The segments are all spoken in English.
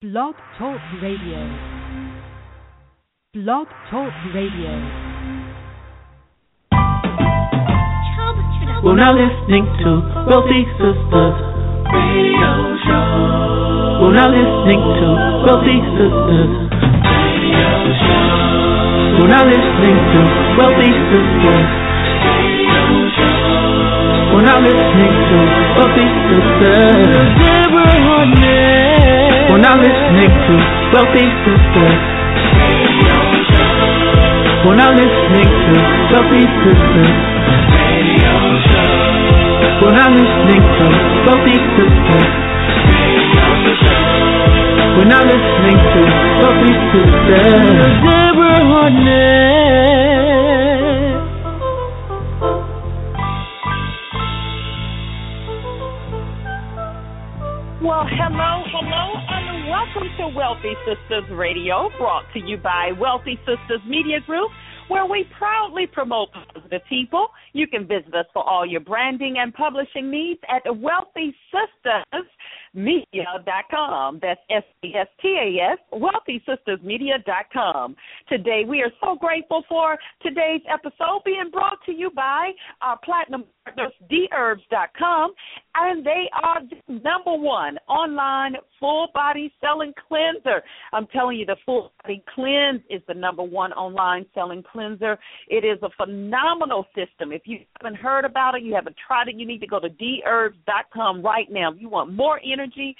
Blog Talk Radio. Blog Talk Radio. We're now listening to Wealthy Sistas Radio Show. We're now listening to Wealthy Sistas Radio Show. We're now listening to Wealthy Sistas Radio Show. We're now listening to Wealthy Sistas. Deborah We're now listening to Wealthy Show. We're now listening to Wealthy Show. We're now listening to Wealthy Show. We're now listening to Wealthy Sistas. Deborah Hardnett. Well, hello, welcome to Wealthy Sistas Radio, brought to you by Wealthy Sistas Media Group, where we proudly promote positive people. You can visit us for all your branding and publishing needs at Wealthy Sistas media.com. That's S E S T A S, wealthysistasmedia.com. Today, we are so grateful for today's episode being brought to you by our platinum dherbs.com, and they are the number one online full body selling cleanser. I'm telling you, the full body cleanse is the number one online selling cleanser. It is a phenomenal system. If you haven't heard about it, you haven't tried it, you need to go to dherbs.com right now. If you want more energy,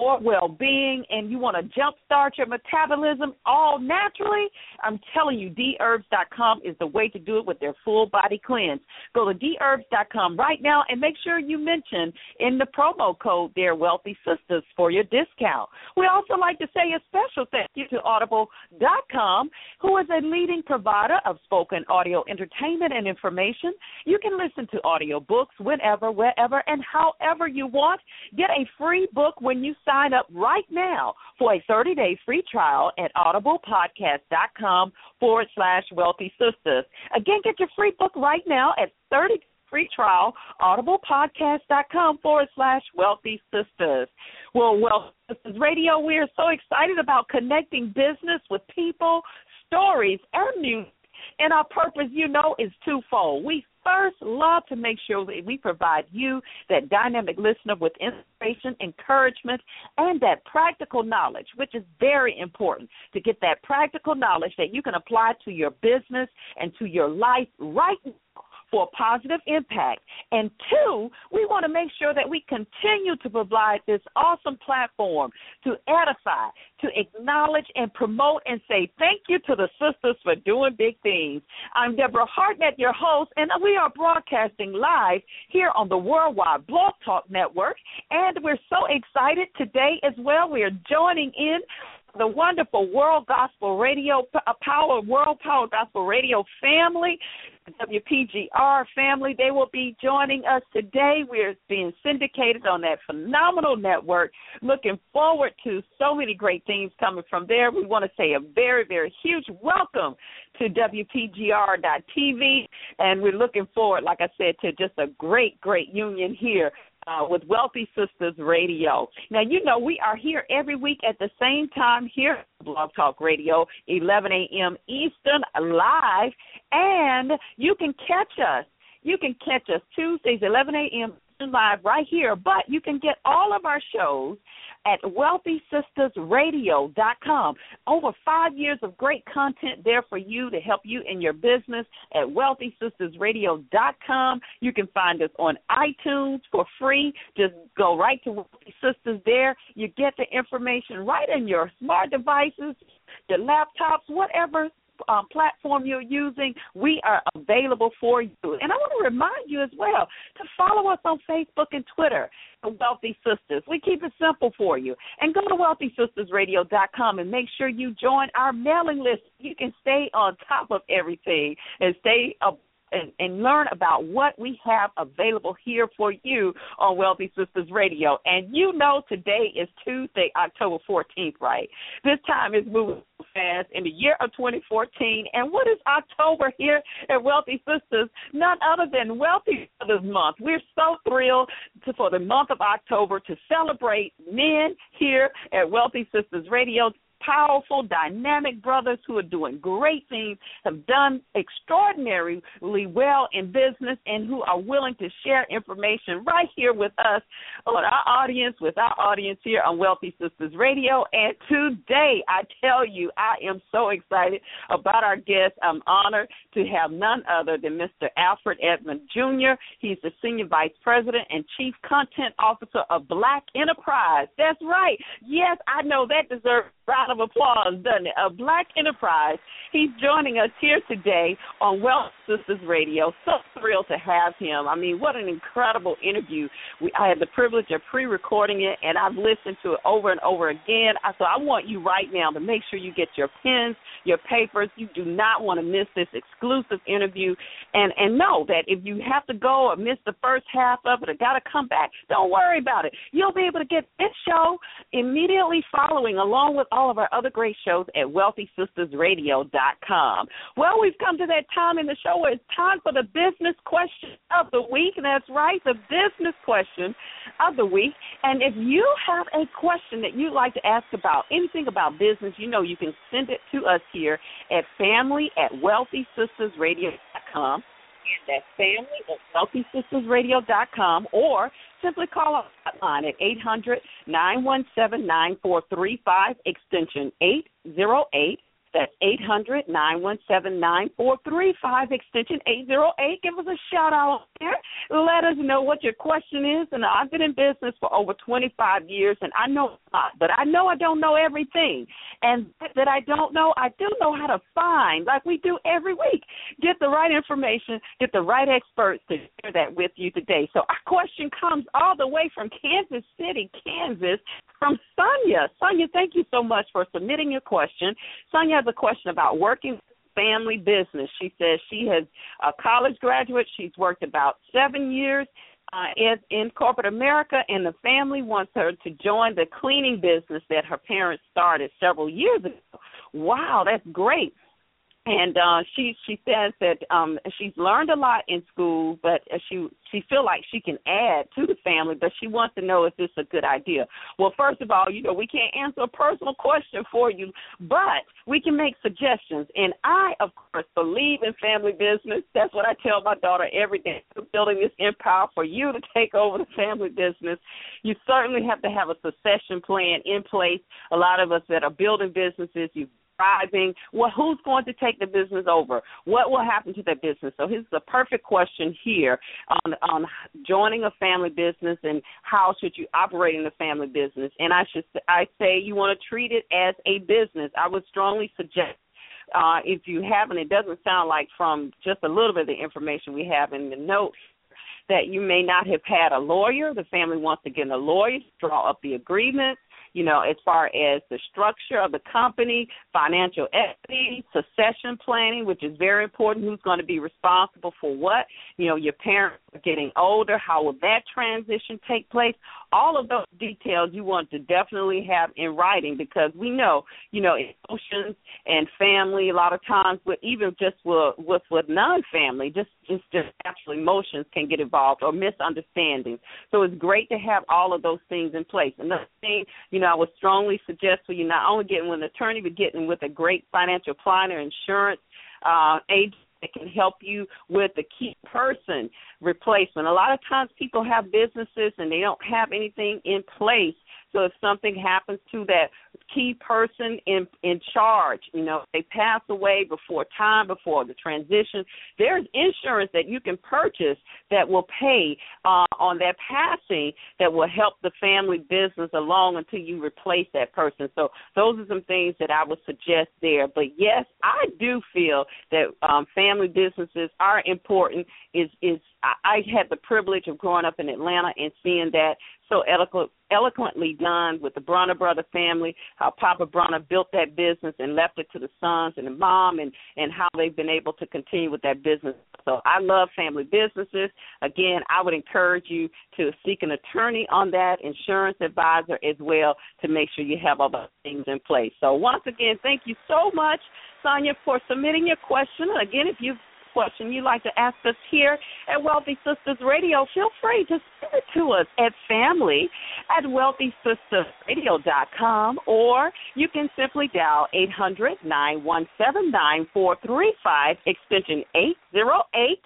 more well being, and you want to jumpstart your metabolism all naturally, I'm telling you, dherbs.com is the way to do it with their full body cleanse. Go to dherbs.com right now and make sure you mention in the promo code their Wealthy sisters for your discount. We also like to say a special thank you to Audible.com, who is a leading provider of spoken audio entertainment and information. You can listen to audio books whenever, wherever, and however you want. Get a free book when you sign up right now for a 30 day free trial at audiblepodcast.com forward slash wealthy sisters. Again, get your free book right now at 30 free trial, audiblepodcast.com forward slash wealthy sisters. Well, Wealthy Sistas Radio, we are so excited about connecting business with people, stories, and music. And our purpose, you know, is twofold. We first love to make sure that we provide you, that dynamic listener, with inspiration, encouragement, and that practical knowledge, which is very important to get that practical knowledge that you can apply to your business and to your life right now for a positive impact. And two, we want to make sure that we continue to provide this awesome platform to edify, to acknowledge and promote and say thank you to the sisters for doing big things. I'm Deborah Hardnett, your host, and we are broadcasting live here on the Worldwide Blog Talk Network. And we're so excited today as well. We are joining in the wonderful World Gospel Radio, Power World Power Gospel Radio family, WPGR family. They will be joining us today. We're being syndicated on that phenomenal network. Looking forward to so many great things coming from there. We want to say a very, very huge welcome to WPGR.TV, and we're looking forward, like I said, to just a great, great union here uh, with Wealthy Sistas Radio. Now, you know, we are here every week at the same time here at Blog Talk Radio, 11 a.m. Eastern, live, and you can catch us. You can catch us Tuesdays, 11 a.m. live right here, but you can get all of our shows at wealthysistasradio.com. Over five years of great content there for you to help you in your business at wealthysistasradio.com. You can find us on iTunes for free. Just go right to Wealthy Sistas there. You get the information right in your smart devices, your laptops, whatever um, platform you're using, we are available for you. And I want to remind you as well to follow us on Facebook and Twitter, Wealthy Sistas. We keep it simple for you. And go to wealthysistasradio.com and make sure you join our mailing list. You can stay on top of everything and stay up and, and, learn about what we have available here for you on Wealthy Sistas Radio. And you know today is Tuesday, October 14th, right? This time is moving fast in the year of 2014. And what is October here at Wealthy Sistas? None other than Wealthy Brothers Month. We're so thrilled to, for the month of October to celebrate men here at Wealthy Sistas Radio powerful, dynamic brothers who are doing great things, have done extraordinarily well in business, and who are willing to share information right here with us on our audience, with our audience here on Wealthy Sistas Radio. And today, I tell you, I am so excited about our guest. I'm honored to have none other than Mr. Alfred Edmond Jr. He's the Senior Vice President and Chief Content Officer of Black Enterprise. That's right. Yes, I know that deserves round of applause, doesn't it? A black enterprise. He's joining us here today on Wealth Sisters Radio. So thrilled to have him. I mean, what an incredible interview. We, I had the privilege of pre-recording it, and I've listened to it over and over again. I, So I want you right now to make sure you get your pens, your papers. You do not want to miss this exclusive interview. And and know that if you have to go or miss the first half of it or got to come back, don't worry about it. You'll be able to get this show immediately following, along with all of our other great shows at WealthySistasRadio.com. Well, we've come to that time in the show where it's time for the business question of the week. That's right, the business question of the week. And if you have a question that you'd like to ask about anything about business, you know you can send it to us here at family at WealthySistasRadio.com. And that's family at WealthySistasRadio.com or simply call our hotline at 800 917 9435, extension 808. That's eight hundred nine one seven nine four three five extension 808. Give us a shout out there. Let us know what your question is. And I've been in business for over 25 years, and I know a lot, but I know I don't know everything. And that I don't know, I do know how to find, like we do every week. Get the right information, get the right experts to share that with you today. So our question comes all the way from Kansas City, Kansas, from Sonia. Sonia, thank you so much for submitting your question. Sonia has a question about working family business. She says she has a college graduate. She's worked about seven years uh, in, in corporate America, and the family wants her to join the cleaning business that her parents started several years ago. Wow, that's great and uh she she says that um she's learned a lot in school but she she feel like she can add to the family but she wants to know if is a good idea. Well first of all you know we can't answer a personal question for you but we can make suggestions. And i of course believe in family business. That's what i tell my daughter every day. Building this empire for you to take over the family business. You certainly have to have a succession plan in place. A lot of us that are building businesses you've thriving? Well, who's going to take the business over? What will happen to that business? So here's the perfect question here on on joining a family business and how should you operate in a family business? And I should I say you want to treat it as a business. I would strongly suggest uh, if you haven't, it doesn't sound like from just a little bit of the information we have in the note that you may not have had a lawyer. The family wants to get a lawyer, draw up the agreement, you know, as far as the structure of the company, financial equity, succession planning, which is very important. Who's going to be responsible for what? You know, your parents are getting older. How will that transition take place? All of those details you want to definitely have in writing because we know, you know, emotions and family a lot of times, with even just with with, with non-family, just just just natural emotions can get involved or misunderstandings. So it's great to have all of those things in place. Another thing, you you know, I would strongly suggest for you not only getting with an attorney, but getting with a great financial planner, insurance uh, agent that can help you with the key person replacement. A lot of times people have businesses and they don't have anything in place so if something happens to that key person in in charge, you know, they pass away before time, before the transition, there's insurance that you can purchase that will pay uh, on that passing that will help the family business along until you replace that person. So those are some things that I would suggest there. But yes, I do feel that um, family businesses are important. Is is I, I had the privilege of growing up in Atlanta and seeing that so eloquent, eloquently done with the Bronner brother family, how Papa Bronner built that business and left it to the sons and the mom, and and how they've been able to continue with that business. So I love family businesses. Again, I would encourage you to seek an attorney on that, insurance advisor as well, to make sure you have all the things in place. So once again, thank you so much, Sonia, for submitting your question. Again, if you've question you'd like to ask us here at Wealthy Sistas Radio, feel free to send it to us at family at wealthysistasradio.com or you can simply dial 800 917 9435 extension 808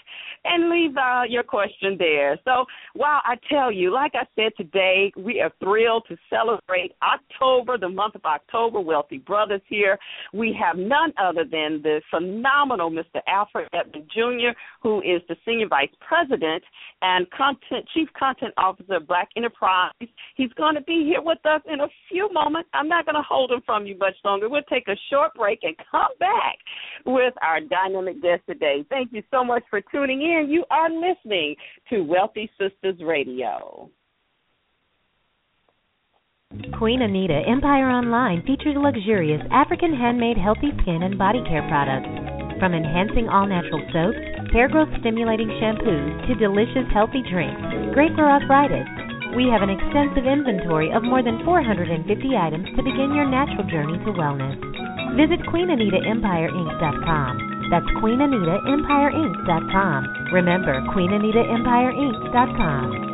and leave uh, your question there. So, while I tell you, like I said today, we are thrilled to celebrate October, the month of October, Wealthy Brothers here. We have none other than the phenomenal Mr. Alfred Edmond Jr., who is the Senior Vice President and content Chief Content Officer of Black Enterprise. He's going to be here with us in a few moments. I'm not going to hold him from you much longer. We'll take a short break and come back with our dynamic guest today. Thank you so much for tuning in you are listening to Wealthy Sistas Radio. Queen Anita Empire Online features luxurious African handmade healthy skin and body care products. From enhancing all natural soaps, hair growth stimulating shampoos, to delicious healthy drinks, great for arthritis. We have an extensive inventory of more than 450 items to begin your natural journey to wellness. Visit QueenAnitaEmpireInc.com that's QueenAnitaEmpireInc.com. Remember, QueenAnitaEmpireInc.com.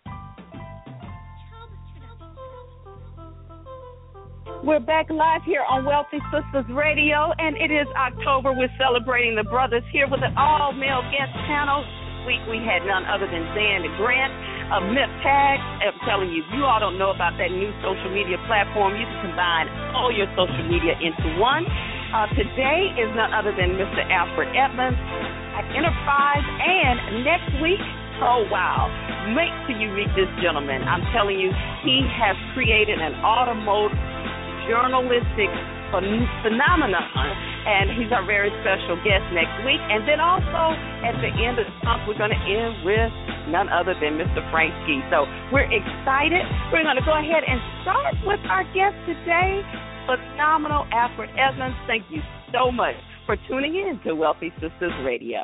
We're back live here on Wealthy Sistas Radio, and it is October. We're celebrating the brothers here with an all male guest panel. This week we had none other than Zan Grant of Myth Tag. I'm telling you, you all don't know about that new social media platform. You can combine all your social media into one. Uh, today is none other than Mr. Alfred Edmonds at Enterprise, and next week, oh wow, make sure you meet this gentleman. I'm telling you, he has created an automotive journalistic phenomenon, and he's our very special guest next week. And then also at the end of the month, we're going to end with none other than Mr. Frank Ski. So we're excited. We're going to go ahead and start with our guest today, phenomenal Alfred Edmonds. Thank you so much for tuning in to Wealthy Sistas Radio.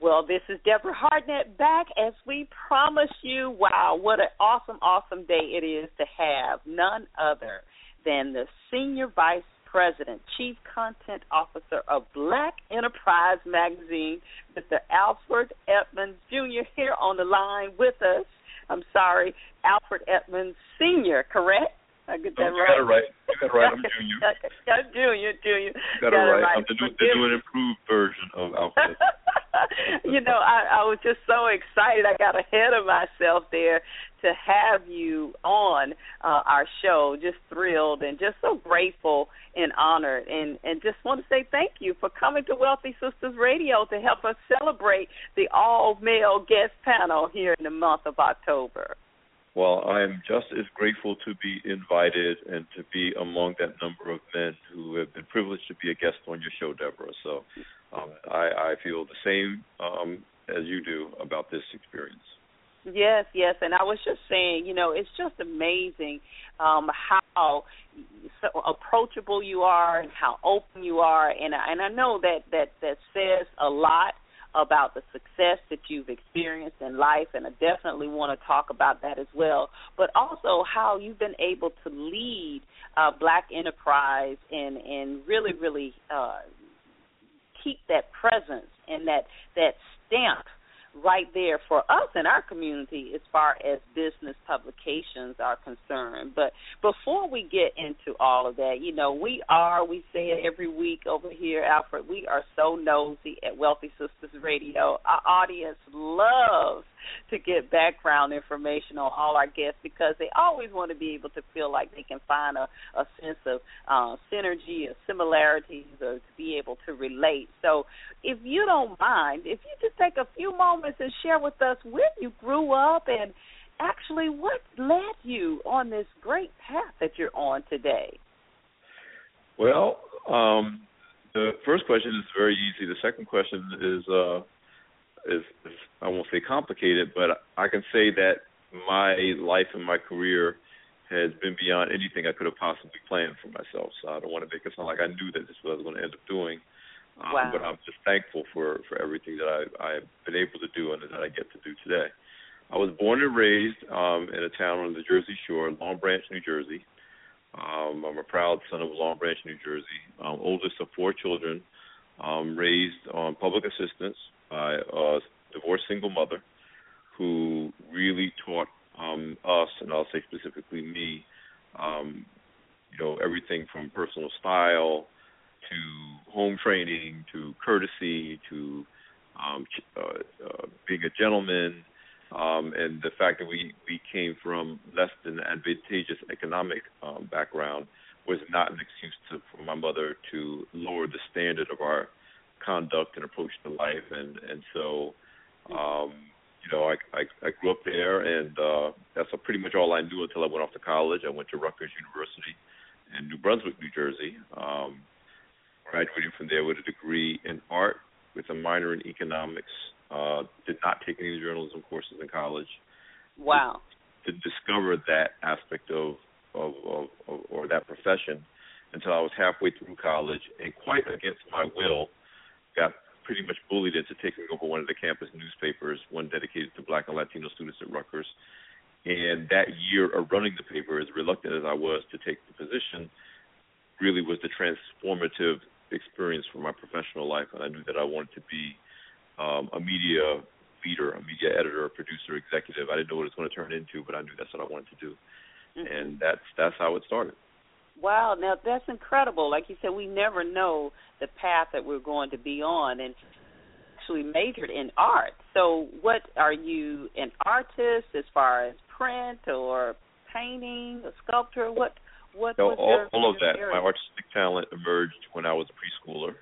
Well, this is Deborah Hardnett back as we promise you. Wow, what an awesome, awesome day it is to have none other than the Senior Vice President, Chief Content Officer of Black Enterprise Magazine, Mr. Alfred Edmonds Jr., here on the line with us. I'm sorry, Alfred Edmonds Sr., correct? I get that right. got it right. You got it right. I'm Junior. I'm Junior. Junior. You got, got it right. right. I'm the new, the new and improved version of Alfred. you know, I, I was just so excited. I got ahead of myself there to have you on uh, our show. Just thrilled and just so grateful and honored, and and just want to say thank you for coming to Wealthy Sistas Radio to help us celebrate the all male guest panel here in the month of October. Well, I am just as grateful to be invited and to be among that number of men who have been privileged to be a guest on your show, Deborah. So um, I, I feel the same um, as you do about this experience. Yes, yes, and I was just saying, you know, it's just amazing um, how so approachable you are and how open you are, and and I know that that that says a lot about the success that you've experienced in life, and I definitely want to talk about that as well. But also how you've been able to lead uh, Black enterprise and and really, really uh, keep that presence and that that stamp right there for us in our community as far as business publications are concerned. But before we get into all of that, you know, we are, we say it every week over here, Alfred, we are so nosy at Wealthy Sistas Radio. Our audience loves to get background information on all our guests because they always want to be able to feel like they can find a, a sense of uh, synergy or similarities or to be able to relate. So, if you don't mind, if you just take a few moments and share with us where you grew up and actually what led you on this great path that you're on today. Well, um, the first question is very easy. The second question is uh, is, is I won't say complicated, but I can say that my life and my career has been beyond anything I could have possibly planned for myself. So I don't want to make it sound like I knew that this was what I was going to end up doing. Um, wow. But I'm just thankful for for everything that I I've been able to do and that I get to do today. I was born and raised um, in a town on the Jersey Shore, Long Branch, New Jersey. Um, I'm a proud son of Long Branch, New Jersey, um, oldest of four children, um, raised on public assistance by a divorced single mother who really taught um, us, and I'll say specifically me, um, you know, everything from personal style to home training to courtesy to um, uh, uh, being a gentleman um, and the fact that we we came from less than advantageous economic um, background was not an excuse to, for my mother to lower the standard of our conduct and approach to life, and and so. Um, you know, I, I I grew up there, and uh, that's pretty much all I knew until I went off to college. I went to Rutgers University in New Brunswick, New Jersey. Um, graduating from there with a degree in art with a minor in economics uh, did not take any journalism courses in college. Wow. To, to discover that aspect of, of, of, of or that profession until I was halfway through college and quite against my will got pretty much bullied into taking over one of the campus newspapers, one dedicated to black and Latino students at Rutgers. And that year of running the paper, as reluctant as I was to take the position, really was the transformative experience for my professional life. And I knew that I wanted to be um, a media leader, a media editor, a producer, executive. I didn't know what it was going to turn into, but I knew that's what I wanted to do, mm-hmm. and that's that's how it started. Wow, now that's incredible. Like you said, we never know the path that we're going to be on, and actually majored in art. So, what are you an artist as far as print or painting, a sculptor? What what no, was all, your, all of your that. Area? My artistic talent emerged when I was a preschooler.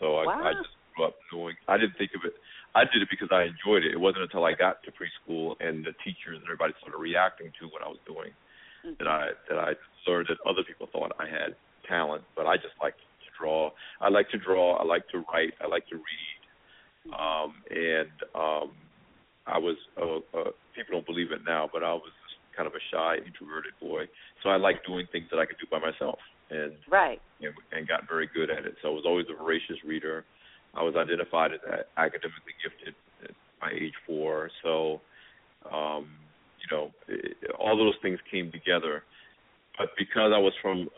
So I, wow. I just grew up knowing. I didn't think of it. I did it because I enjoyed it. It wasn't until I got to preschool and the teachers and everybody started reacting to what I was doing mm-hmm. that I that I learned that other people thought I had talent, but I just like to draw. I like to draw. I like to write. I like to read. Um, and um, I was. Uh, uh, people don't believe it now, but I was kind of a shy, introverted boy. So I like doing things that I could do by myself, and right, and, and got very good at it. So I was always a voracious reader. I was identified as academically gifted at my age four. So, um, you know, it, all those things came together. But because I was from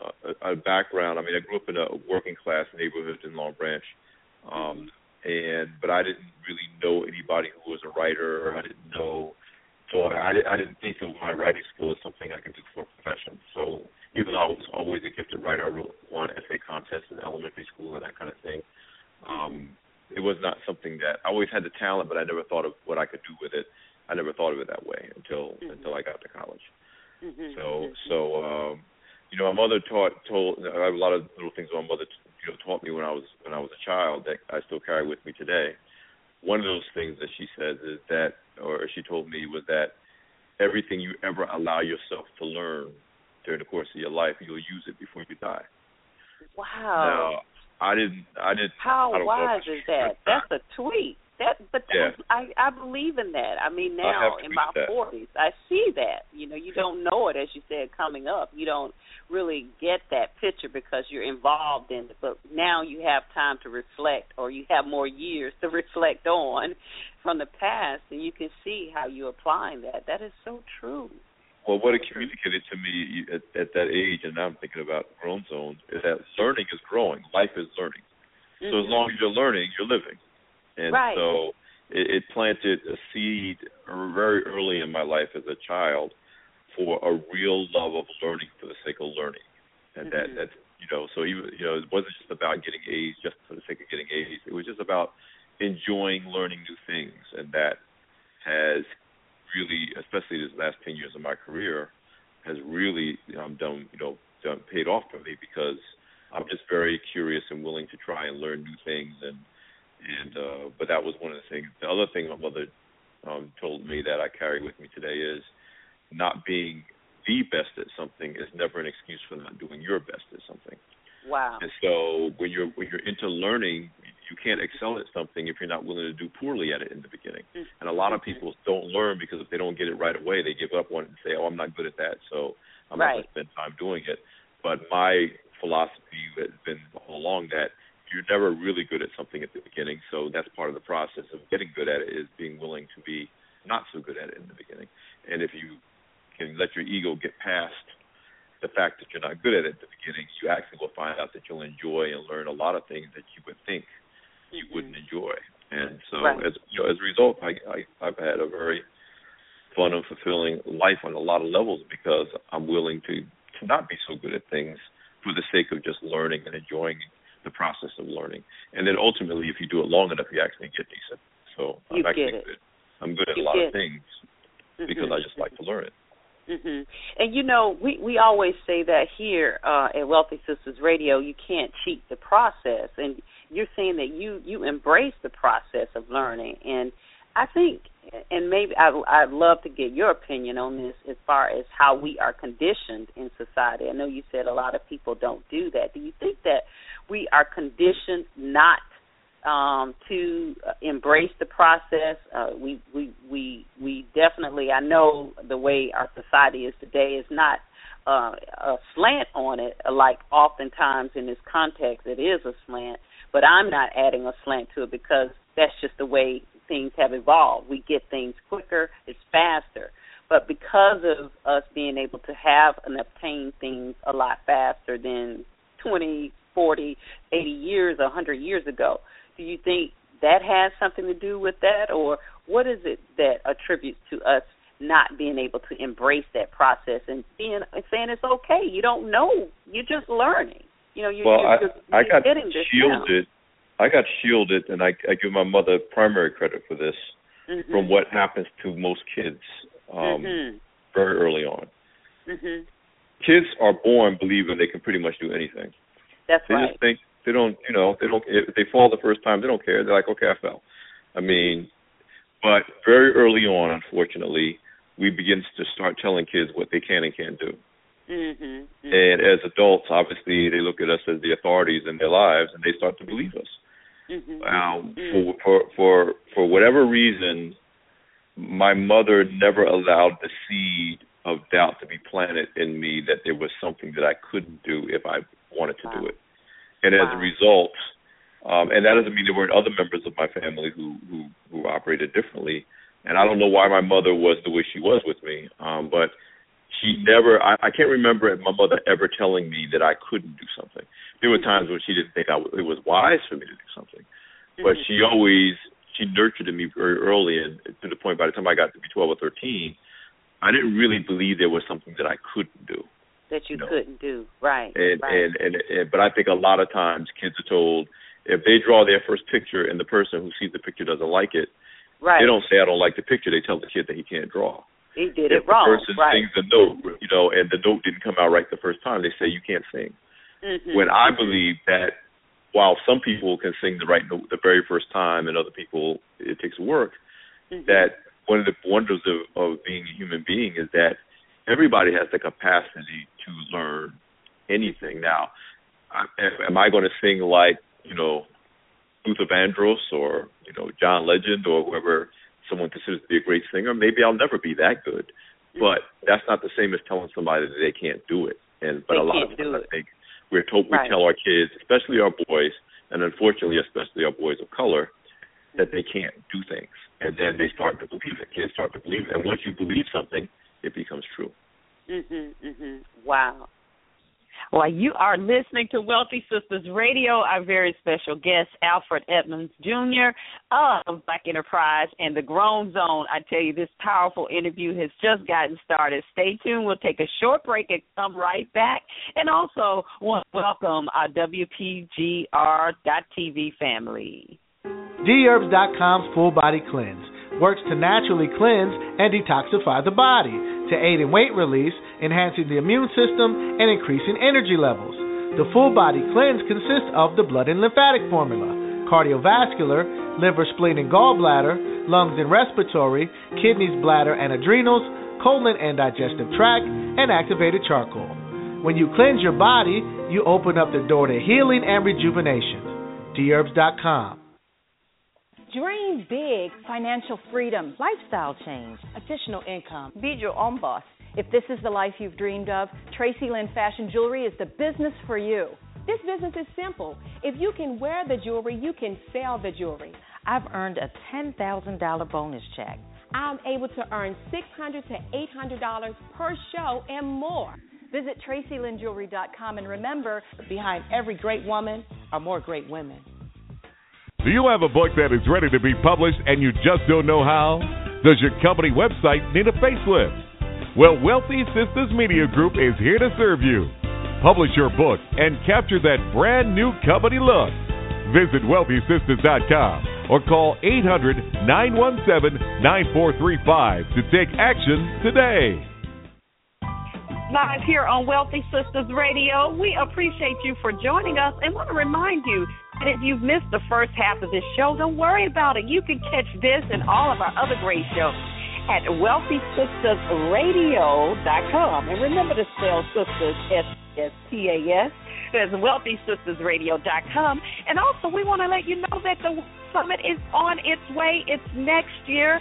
a, a background, I mean, I grew up in a working class neighborhood in Long Branch, um, and but I didn't really know anybody who was a writer. Or I didn't know, so I, I didn't think of my writing skill as something I could do for a profession. So even though I was always a gifted writer, I wrote one essay contest in elementary school and that kind of thing um, it was not something that I always had the talent, but I never thought of what I could do with it. I never thought of it that way until mm-hmm. until I got to college. Mm-hmm. So mm-hmm. so you know, my mother taught told I have a lot of little things my mother you know taught me when I was when I was a child that I still carry with me today. One of those things that she says is that, or she told me, was that everything you ever allow yourself to learn during the course of your life, you'll use it before you die. Wow. Now, I didn't. I didn't. How I wise is that? That's a tweet. That, but Yeah. I I believe in that. I mean, now have in my forties, I see that. You know, you don't know it as you said coming up. You don't really get that picture because you're involved in it. But now you have time to reflect, or you have more years to reflect on from the past, and you can see how you're applying that. That is so true. Well, what it communicated to me at, at that age, and now I'm thinking about grown zones, is that learning is growing. Life is learning. So as Mhm. long as you're learning, you're living. And Right. so it, it planted a seed very early in my life as a child for a real love of learning for the sake of learning. And Mhm. that that you know, so even you know, it wasn't just about getting A's just for the sake of getting A's. It was just about enjoying learning new things, and that has really, especially this last ten years of my career, has really um, done you know done, paid off for me because I'm just very curious and willing to try and learn new things and and uh but that was one of the things the other thing my mother um told me that I carry with me today is not being the best at something is never an excuse for not doing your best at something. Wow. And so when you're when you're into learning, you can't excel at something if you're not willing to do poorly at it in the beginning. Mm-hmm. And a lot of people don't learn because if they don't get it right away, they give up on it and say, "Oh, I'm not good at that, so I'm right. not going to spend time doing it." But my philosophy has been all along that you're never really good at something at the beginning, so that's part of the process of getting good at it is being willing to be not so good at it in the beginning. And if you can let your ego get past the fact that you're not good at it at the beginning, you actually will find out that you'll enjoy and learn a lot of things that you would think you mm-hmm. wouldn't enjoy. And so, right. as you know, as a result, I, I I've had a very fun and fulfilling life on a lot of levels because I'm willing to to not be so good at things for the sake of just learning and enjoying the process of learning. And then ultimately, if you do it long enough, you actually get decent. So you I'm actually good. I'm good at you a lot of things mm-hmm. because I just like to learn it. Mhm. And you know, we we always say that here uh at Wealthy Sistas Radio, you can't cheat the process. And you're saying that you you embrace the process of learning and I think and maybe I I'd love to get your opinion on this as far as how we are conditioned in society. I know you said a lot of people don't do that. Do you think that we are conditioned not um, to embrace the process. Uh, we we we we definitely. I know the way our society is today is not uh, a slant on it. Like oftentimes in this context, it is a slant. But I'm not adding a slant to it because that's just the way things have evolved. We get things quicker, it's faster. But because of us being able to have and obtain things a lot faster than 20, 40, 80 years, 100 years ago, do you think that has something to do with that, or what is it that attributes to us not being able to embrace that process and being saying it's okay? You don't know, you're just learning. You know, you're, well, you're, you're, I, I got shielded. I got shielded, and I, I give my mother primary credit for this mm-hmm. from what happens to most kids um, mm-hmm. very early on. Mm-hmm. Kids are born believing they can pretty much do anything. That's they right. just think they don't, you know, they don't. If they fall the first time, they don't care. They're like, okay, I fell. I mean, but very early on, unfortunately, we begin to start telling kids what they can and can't do. Mm-hmm, mm-hmm. And as adults, obviously, they look at us as the authorities in their lives, and they start to believe us. Mm-hmm. Um, mm-hmm. for for for for whatever reason, my mother never allowed the seed of doubt to be planted in me that there was something that I couldn't do if I wanted to wow. do it and wow. as a result, um, and that doesn't mean there weren't other members of my family who who who operated differently. And I don't know why my mother was the way she was with me, um, but she never. I, I can't remember my mother ever telling me that I couldn't do something. There were times when she didn't think I, it was wise for me to do something, but she mm-hmm. always she nurtured in me very early, and to the point by the time I got to be twelve or thirteen, I didn't really believe there was something that I couldn't do that you, know. couldn't do. Right. And, right. and and and but I think a lot of times kids are told if they draw their first picture and the person who sees the picture doesn't like it, right. they don't say I don't like the picture. They tell the kid that he can't draw. He did if it wrong. the person right. sings the note, you know, and the note didn't come out right the first time, they say you can't sing. Mm-hmm. When I believe that while some people can sing the right note the very first time and other people it takes work, mm-hmm. that one of the wonders of, of being a human being is that everybody has the capacity to learn anything. Now, I, am I going to sing like you know Luther Vandross or you know John Legend or whoever someone considers to be a great singer? Maybe I'll never be that good, but that's not the same as telling somebody that they can't do it. And but they a lot of times I think we're told we right. tell our kids, especially our boys, and unfortunately especially our boys of color, that they can't do things, and then they start to believe it. Kids start to believe it, and once you believe something, it becomes true. Mhm, mhm. Wow. Well, you are listening to Wealthy Sistas Radio. Our very special guest, Alfred Edmonds Jr. of Black Enterprise and the Grown Zone. I tell you, this powerful interview has just gotten started. Stay tuned. We'll take a short break and come right back. And also want to welcome our WPGR.TV family. DHerbs.com's Full Body Cleanse works to naturally cleanse and detoxify the body, to aid in weight release, enhancing the immune system, and increasing energy levels. The full body cleanse consists of the blood and lymphatic formula, cardiovascular, liver, spleen, and gallbladder, lungs and respiratory, kidneys, bladder, and adrenals, colon and digestive tract, and activated charcoal. When you cleanse your body, you open up the door to healing and rejuvenation. Dherbs.com. Dream big, financial freedom, lifestyle change, additional income. Be your own boss. If this is the life you've dreamed of, Tracy Lynn Fashion Jewelry is the business for you. This business is simple. If you can wear the jewelry, you can sell the jewelry. I've earned a $10,000 bonus check. I'm able to earn $600 to $800 per show and more. Visit TracyLynnJewelry.com and remember, behind every great woman are more great women. Do you have a book that is ready to be published and you just don't know how? Does your company website need a facelift? Well, Wealthy Sistas Media Group is here to serve you. Publish your book and capture that brand new company look. Visit WealthySistas.com or call 800 917 9435 to take action today live here on Wealthy Sistas Radio. We appreciate you for joining us and want to remind you that if you've missed the first half of this show, don't worry about it. You can catch this and all of our other great shows at wealthysistasradio.com. And remember to spell sisters, S-S-T-A-S. There's wealthysistasradio.com. And also, we want to let you know that the summit is on its way. It's next year,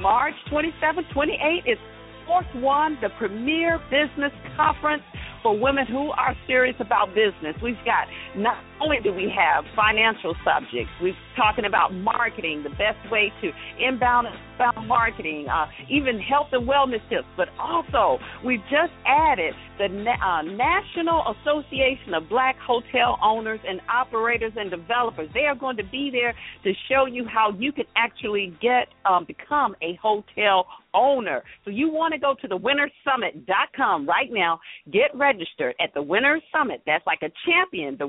March 27th, 28th. It's fourth one, the premier business conference for women who are serious about business. We've got not only do we have financial subjects, we're talking about marketing, the best way to inbound and outbound marketing, uh, even health and wellness tips, but also we've just added the uh, National Association of Black Hotel Owners and Operators and Developers. They are going to be there to show you how you can actually get um, become a hotel owner. So you want to go to the winnersummit.com right now, get registered at the Winner Summit. That's like a champion, the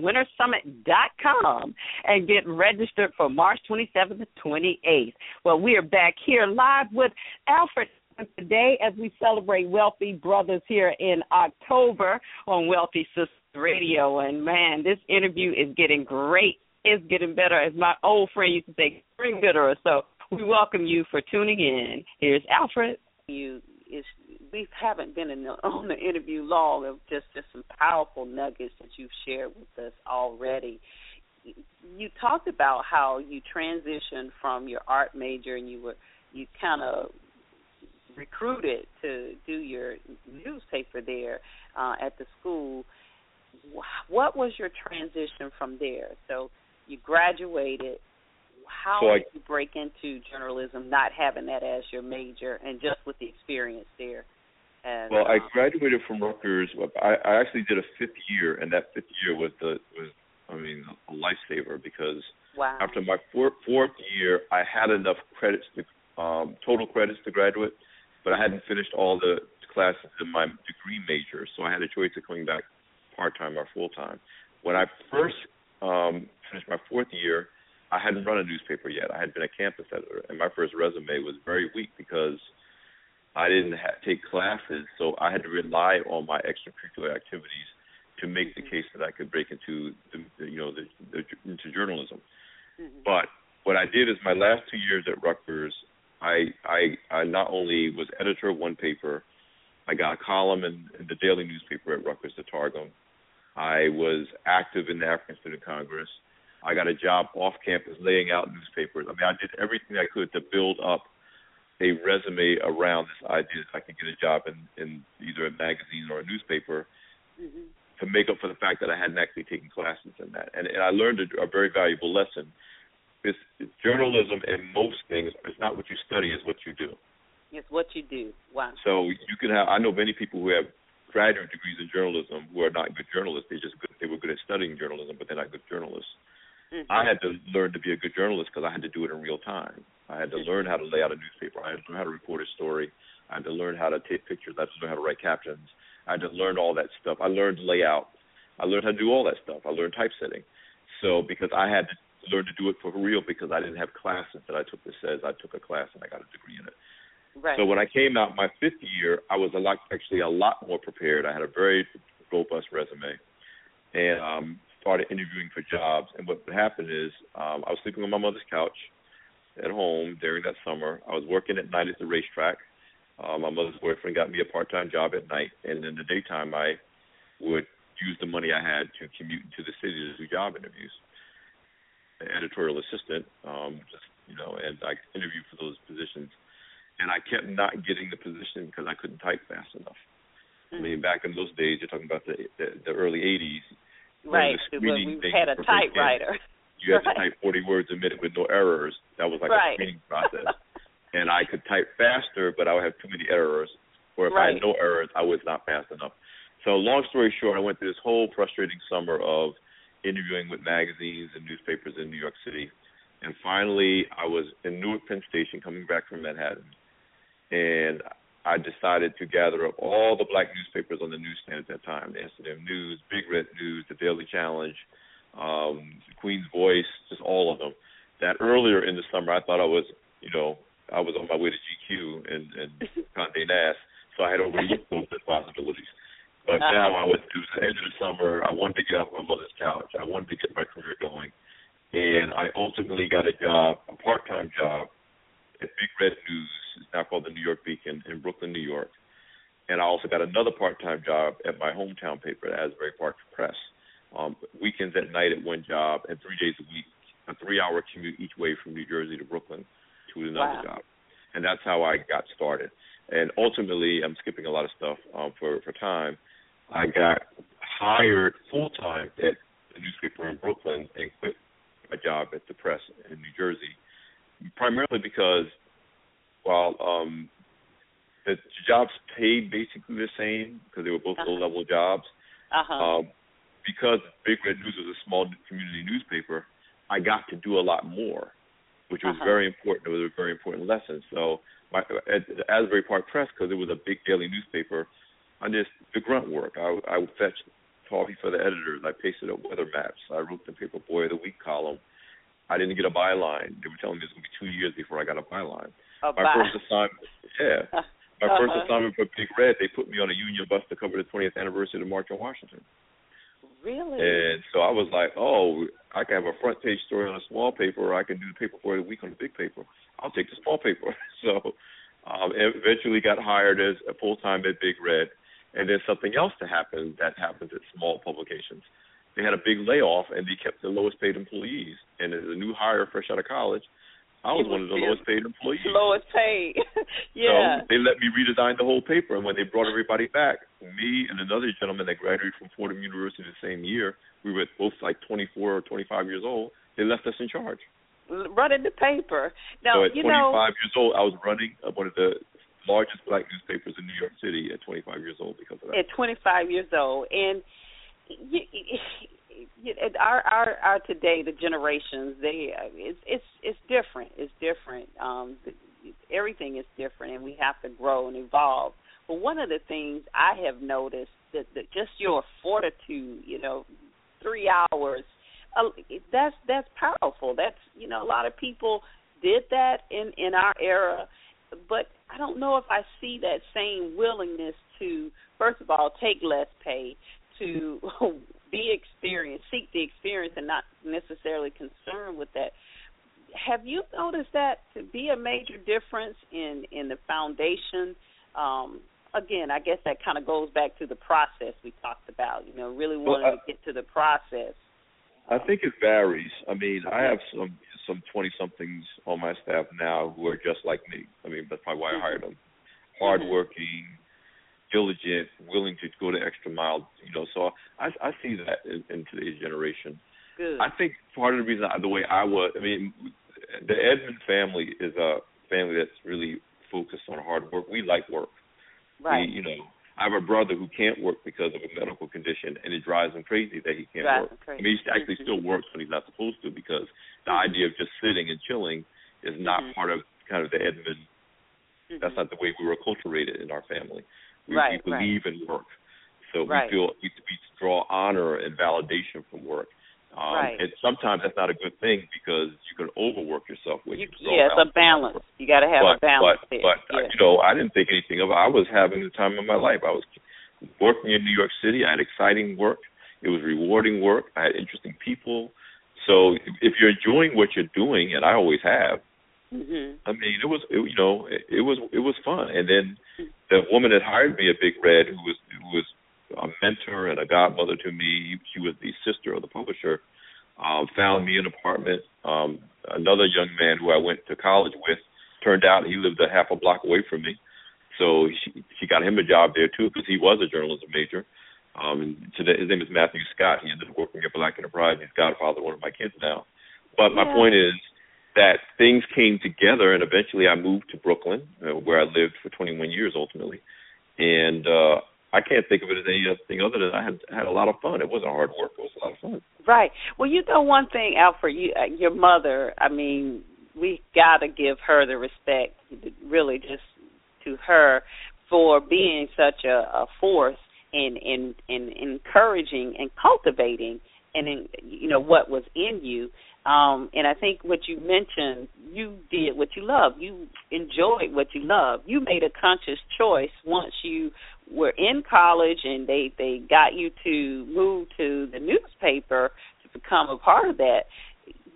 winnersummit.com and get registered for March 27th to 28th. Well, we are back here live with Alfred today as we celebrate Wealthy Brothers here in October on Wealthy Sistas Radio. And man, this interview is getting great. It's getting better, as my old friend used to say, getting better. So we welcome you for tuning in. Here's Alfred. You is we haven't been in the, on the interview long of just just some powerful nuggets that you've shared with us already. You talked about how you transitioned from your art major and you were you kind of recruited to do your newspaper there uh, at the school. What was your transition from there? So you graduated. How so I, did you break into journalism, not having that as your major, and just with the experience there? And, well, um, I graduated from Rutgers. I, I actually did a fifth year, and that fifth year was the was I mean a lifesaver because wow. after my fourth fourth year, I had enough credits to um, total credits to graduate, but I hadn't finished all the classes in my degree major, so I had a choice of coming back part time or full time. When I first um, finished my fourth year, I hadn't run a newspaper yet. I had been a campus editor, and my first resume was very weak because I didn't ha- take classes, so I had to rely on my extracurricular activities to make the case that I could break into the, you know the, the into journalism. Mm-hmm. But what I did is my last two years at Rutgers, I I I not only was editor of one paper, I got a column in, in the daily newspaper at Rutgers, the Targum. I was active in the African Student Congress. I got a job off campus laying out newspapers. I mean, I did everything I could to build up a resume around this idea that I could get a job in, in either a magazine or a newspaper mm-hmm. to make up for the fact that I hadn't actually taken classes in that. And, and I learned a, a very valuable lesson it's, it's journalism and most things. It's not what you study; it's what you do. It's what you do. Wow. So you can have. I know many people who have graduate degrees in journalism who are not good journalists. They just good, they were good at studying journalism, but they're not good journalists. Mm-hmm. I had to learn to be a good journalist because I had to do it in real time. I had to learn how to lay out a newspaper. I had to learn how to report a story. I had to learn how to take pictures. I had to learn how to write captions. I had to learn all that stuff. I learned layout. I learned how to do all that stuff. I learned typesetting. So because I had to learned to do it for real because I didn't have classes that I took that says I took a class and I got a degree in it. Right. So when I came out my fifth year, I was a lot actually a lot more prepared. I had a very robust resume, and um, started interviewing for jobs. And what happened is um, I was sleeping on my mother's couch at home during that summer. I was working at night at the racetrack. Uh, my mother's boyfriend got me a part-time job at night, and in the daytime I would use the money I had to commute to the city to do job interviews. Editorial assistant, um, just you know, and I interviewed for those positions, and I kept not getting the position because I couldn't type fast enough. Mm-hmm. I mean, back in those days, you're talking about the the, the early '80s. Right, when we had a typewriter. You had right. to type 40 words a minute with no errors. That was like right. a screening process. and I could type faster, but I would have too many errors. Or if right. I had no errors, I was not fast enough. So long story short, I went through this whole frustrating summer of interviewing with magazines and newspapers in New York City. And finally, I was in Newark Penn Station coming back from Manhattan. And I decided to gather up all the black newspapers on the newsstand at that time the Amsterdam News, Big Red News, the Daily Challenge, um, Queen's Voice, just all of them. That earlier in the summer, I thought I was, you know, I was on my way to GQ and, and Condé Nast, so I had overlooked those responsibilities. But uh-huh. now I was to the end of the summer. I wanted to get off my mother's couch. I wanted to get my career going, and I ultimately got a job, a part-time job, at Big Red News. It's now called the New York Beacon in Brooklyn, New York. And I also got another part-time job at my hometown paper, the Asbury Park Press. Um, weekends at night at one job, and three days a week, a three-hour commute each way from New Jersey to Brooklyn to another wow. job. And that's how I got started. And ultimately, I'm skipping a lot of stuff um, for for time. I got hired full time at the newspaper in Brooklyn and quit my job at the press in New Jersey, primarily because while um, the jobs paid basically the same because they were both uh-huh. low level jobs. Uh-huh. Um, because Big Red News was a small community newspaper, I got to do a lot more, which was uh-huh. very important. It was a very important lesson. So my, at the Asbury Park Press, because it was a big daily newspaper, I just the grunt work. I, I would fetch coffee for the editors. I pasted up weather maps. I wrote the paper Boy of the Week column. I didn't get a byline. They were telling me it was going to be two years before I got a byline. A my by- first assignment, yeah, my uh-huh. first assignment for Big Red, they put me on a Union bus to cover the 20th anniversary of the March on Washington. Really? And so I was like, oh, I can have a front page story on a small paper, or I can do the paper for the week on the big paper. I'll take the small paper. so um, eventually got hired as a full time at Big Red, and then something else to happen that happens at small publications. They had a big layoff, and they kept the lowest paid employees. And as a new hire, fresh out of college, I was, was one of the lowest paid employees. Lowest paid. yeah. So they let me redesign the whole paper, and when they brought everybody back, me and another gentleman that graduated from Fordham University the same year, we were both like 24 or 25 years old. They left us in charge. Running the paper. Now so at you 25 know. years old, I was running uh, one of the largest black newspapers in New York City at 25 years old because of that. At 25 years old, and you, you, our our our today the generations they it's it's it's different. It's different. Um, everything is different, and we have to grow and evolve. But one of the things I have noticed that, that just your fortitude, you know, three hours, uh, that's that's powerful. That's you know a lot of people did that in in our era, but I don't know if I see that same willingness to first of all take less pay, to be experienced, seek the experience, and not necessarily concerned with that. Have you noticed that to be a major difference in in the foundation? Um, again, I guess that kind of goes back to the process we talked about. You know, really wanting well, I, to get to the process. I think it varies. I mean, I have some some twenty somethings on my staff now who are just like me. I mean, that's probably why I hired them. Hardworking, diligent, willing to go the extra mile. You know, so I I see that in, in today's generation. Good. I think part of the reason the way I was, I mean, the Edmond family is a family that's really focused on hard work. We like work. Right. We, you know, I have a brother who can't work because of a medical condition, and it drives him crazy that he can't Drives work. I mean, he actually still works when he's not supposed to because the Mm-hmm. idea of just sitting and chilling is not Mhm. part of kind of the Edmond. Mhm. That's not the way we were acculturated in our family. We, Right, we believe in work, so Right. we feel we, we draw honor and validation from work. Um, right. And sometimes that's not a good thing because you can overwork yourself when you, you, yeah, it's a balance. You got to have but, a balance. But, there. but yeah. you know, I didn't think anything of it. I was having the time of my life. I was working in New York City. I had exciting work. It was rewarding work. I had interesting people. So if you're enjoying what you're doing, and I always have, mm-hmm. I mean, it was it, you know it, it was it was fun. And then the woman that hired me at Big Red, who was who was a mentor and a godmother to me, she was the sister of the publisher. Um, found me an apartment. Um, another young man who I went to college with turned out he lived a half a block away from me, so she she got him a job there too because he was a journalism major. Um, and today his name is Matthew Scott. He ended up working at Black Enterprise. He's godfather of one of my kids now. But my Yeah. point is that things came together, and eventually I moved to Brooklyn, uh, where I lived for 21 years ultimately. And uh, I can't think of it as anything other than I had had a lot of fun. It wasn't hard work; it was a lot of fun. Right. Well, you know one thing, Alfred. You, uh, your mother. I mean, we got to give her the respect, really, just to her for being such a, a force in in in encouraging and cultivating, and in, you know what was in you. Um, and I think what you mentioned, you did what you love. You enjoyed what you love. You made a conscious choice once you were in college and they they got you to move to the newspaper to become a part of that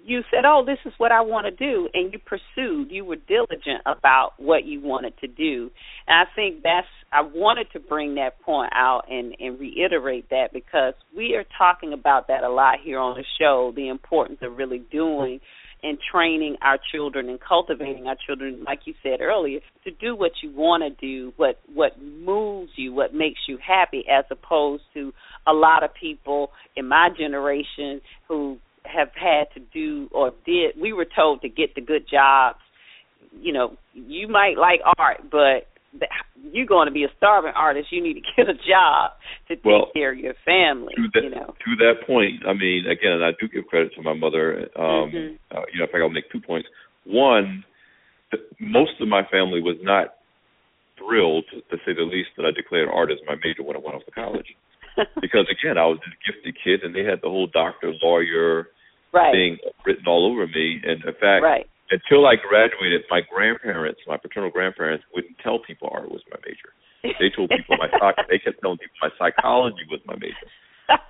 you said oh this is what i want to do and you pursued you were diligent about what you wanted to do. And i think that's i wanted to bring that point out and and reiterate that because we are talking about that a lot here on the show the importance of really doing and training our children and cultivating our children, like you said earlier, to do what you want to do, what what moves you, what makes you happy, as opposed to a lot of people in my generation who have had to do or did. We were told to get the good jobs. You know, you might like art, but you're going to be a starving artist. You need to get a job to take well, care of your family. To that, you know, to that point, I mean, again, I do give credit to my mother. Um, mm-hmm. uh, you know, in fact, I'll make two points. One, the, most of my family was not thrilled, to say the least, that I declared art as my major when I went off to college. because again, I was this gifted kid, and they had the whole doctor, lawyer right. thing written all over me. And in fact, right until I graduated, my grandparents, my paternal grandparents, wouldn't tell people art was my major. They told people my psych. They kept telling people my psychology was my major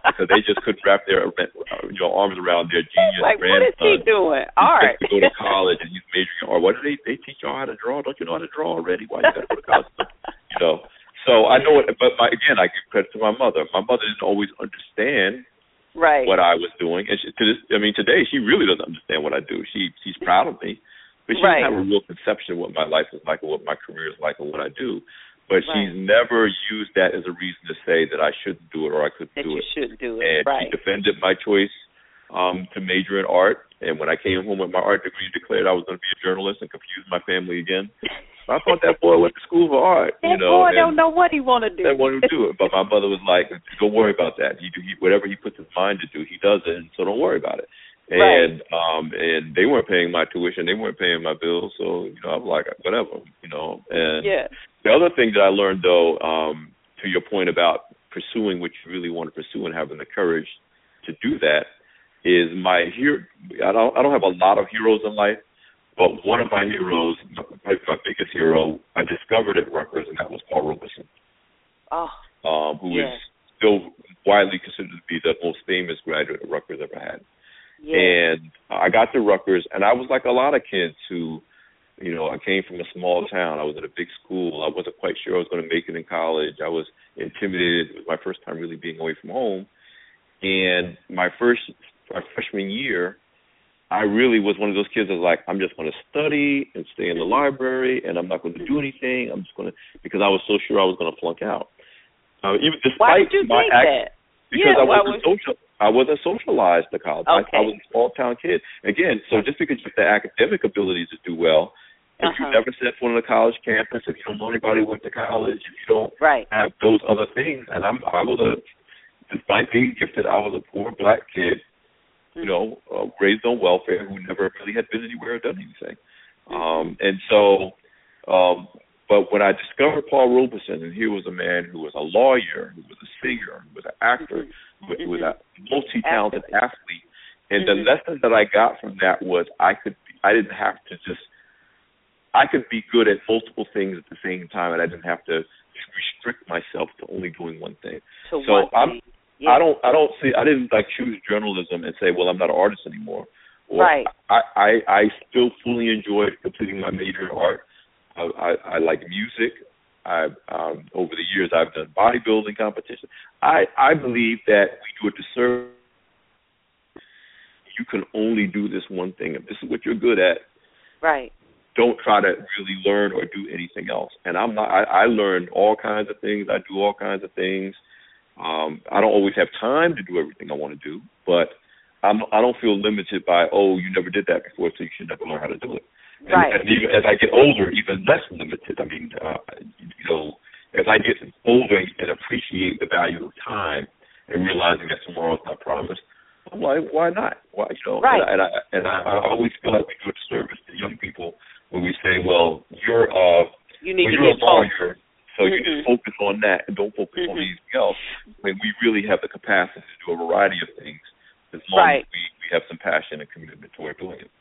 because they just couldn't wrap their uh, you know arms around their genius like, grandson. What is he doing? Art. To go to college and he's majoring in art. What do they they teach y'all how to draw? Don't you know how to draw already? Why you got to go to college? you know. So I know it, but my, again, I give credit to my mother. My mother didn't always understand right what I was doing. And she, to this, I mean, today she really doesn't understand what I do. She she's proud of me, but she right. doesn't have a real conception of what my life is like, or what my career is like, or what I do. But right. she's never used that as a reason to say that I shouldn't do it or I couldn't that do you it. Shouldn't do it. And right. she defended my choice um to major in art. And when I came home with my art degree, declared I was going to be a journalist and confused my family again. I thought that boy went to school for art. That you know, boy don't know what he want to do. That want to do it, but my mother was like, "Don't worry about that. He do he, whatever he puts his mind to do, he does it. And so don't worry about it." And right. um and they weren't paying my tuition, they weren't paying my bills, so you know I was like, whatever, you know. And yeah. the other thing that I learned though, um, to your point about pursuing what you really want to pursue and having the courage to do that, is my hero. I don't I don't have a lot of heroes in life, but one of my heroes, probably my biggest hero, I discovered at Rutgers, and that was Paul Robeson. Oh. Um, who yeah. is still widely considered to be the most famous graduate of Rutgers ever had. Yeah. And I got to Rutgers, and I was like a lot of kids who, you know, I came from a small town. I was at a big school. I wasn't quite sure I was going to make it in college. I was intimidated. It was my first time really being away from home. And my first, my freshman year, I really was one of those kids that was like, I'm just going to study and stay in the library, and I'm not going to do anything. I'm just going to because I was so sure I was going to flunk out. Uh, even despite why did you my think act, that? Because yeah, I wasn't was... social. I wasn't socialized to college. Okay. I, I was a small town kid. Again, so just because you have the academic abilities to do well, if uh-huh. you never set foot on a college campus, if you don't know anybody who went to college, if you don't right. have those other things, and I'm I was a despite being gifted, I was a poor black kid, you know, uh, raised on welfare who never really had been anywhere or done anything. Um, and so, um, but when I discovered Paul Robeson, and here was a man who was a lawyer, who was a singer, who was an actor, who, who was a multi-talented athlete, And mm-hmm. the lesson that I got from that was I could I didn't have to just I could be good at multiple things at the same time, and I didn't have to restrict myself to only doing one thing. To so I'm, thing. Yeah. I don't I don't see I didn't like choose journalism and say, well, I'm not an artist anymore. Or right. I, I I still fully enjoy completing my major in art. I I, I like music. I um over the years I've done bodybuilding competitions. I I believe that we do a disservice. You can only do this one thing. If this is what you're good at, right don't try to really learn or do anything else. And I'm not. I, I learned all kinds of things. I do all kinds of things. Um, I don't always have time to do everything I want to do, but I'm, I don't feel limited by oh you never did that before, so you should never learn how to do it. And, right. and even as I get older, even less limited. I mean, uh, you know, as I get older and appreciate the value of time and realizing that tomorrow's not promised, I'm like, why not? Why you know? Right. And I and I, and I, I always feel like we do a service to young people when we say, well, you're uh, you need well, to you're a lawyer, so mm-hmm. you just focus on that and don't focus mm-hmm. on anything else. We really have the capacity to do a variety of things, as long right. as we, we have some passion and commitment toward doing it.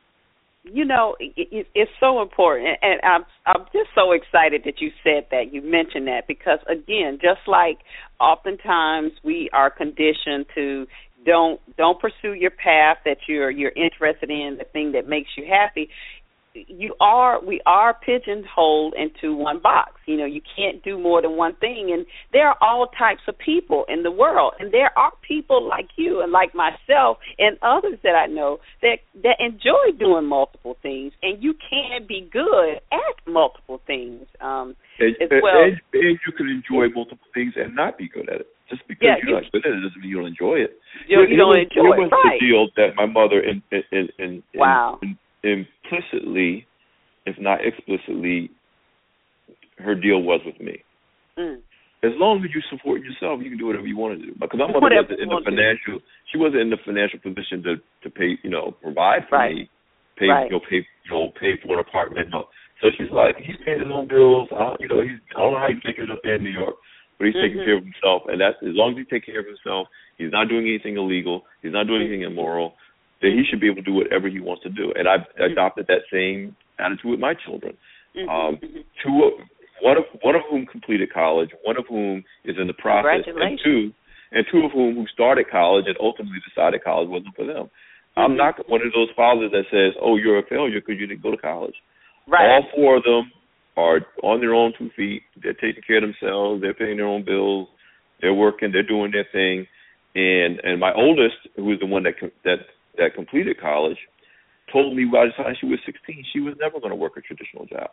You know, it, it's so important, and I'm I'm just so excited that you said that. You mentioned that because again, just like oftentimes we are conditioned to don't don't pursue your path that you're you're interested in, the thing that makes you happy you are we are pigeonholed into one box. You know, you can't do more than one thing and there are all types of people in the world and there are people like you and like myself and others that I know that that enjoy doing multiple things and you can be good at multiple things. Um and, as well. and, and you can enjoy multiple things and not be good at it. Just because yeah, you're you, not good at it doesn't mean you don't enjoy it. You, you don't was, enjoy it. was right. the deal that my mother in in in, in, wow. in implicitly, if not explicitly, her deal was with me. Mm. As long as you support yourself, you can do whatever you want to do. Because my mother wasn't in the financial, she wasn't in the financial position to to pay, you know, provide for Right. me, pay, Right. you know, pay, you know, pay for an apartment. No. So she's like, he's paying his own bills. I, don't- you know, he's I don't know how he's making it up there in New York, but he's taking Mhm. care of himself. And that's as long as he's taking care of himself, he's not doing anything illegal, he's not doing anything immoral. Then he should be able to do whatever he wants to do. And I've adopted that same attitude with my children. Mhm. Um, Mhm. two of one of one of whom completed college, one of whom is in the process, and two and two of whom who started college and ultimately decided college wasn't for them. I'm not one of those fathers that says, "Oh, you're a failure because you didn't go to college." Right. All four of them are on their own two feet. They're taking care of themselves. They're paying their own bills. They're working. They're doing their thing. And and my oldest, who is the one that that that completed college, told me by the time she was 16, she was never going to work a traditional job.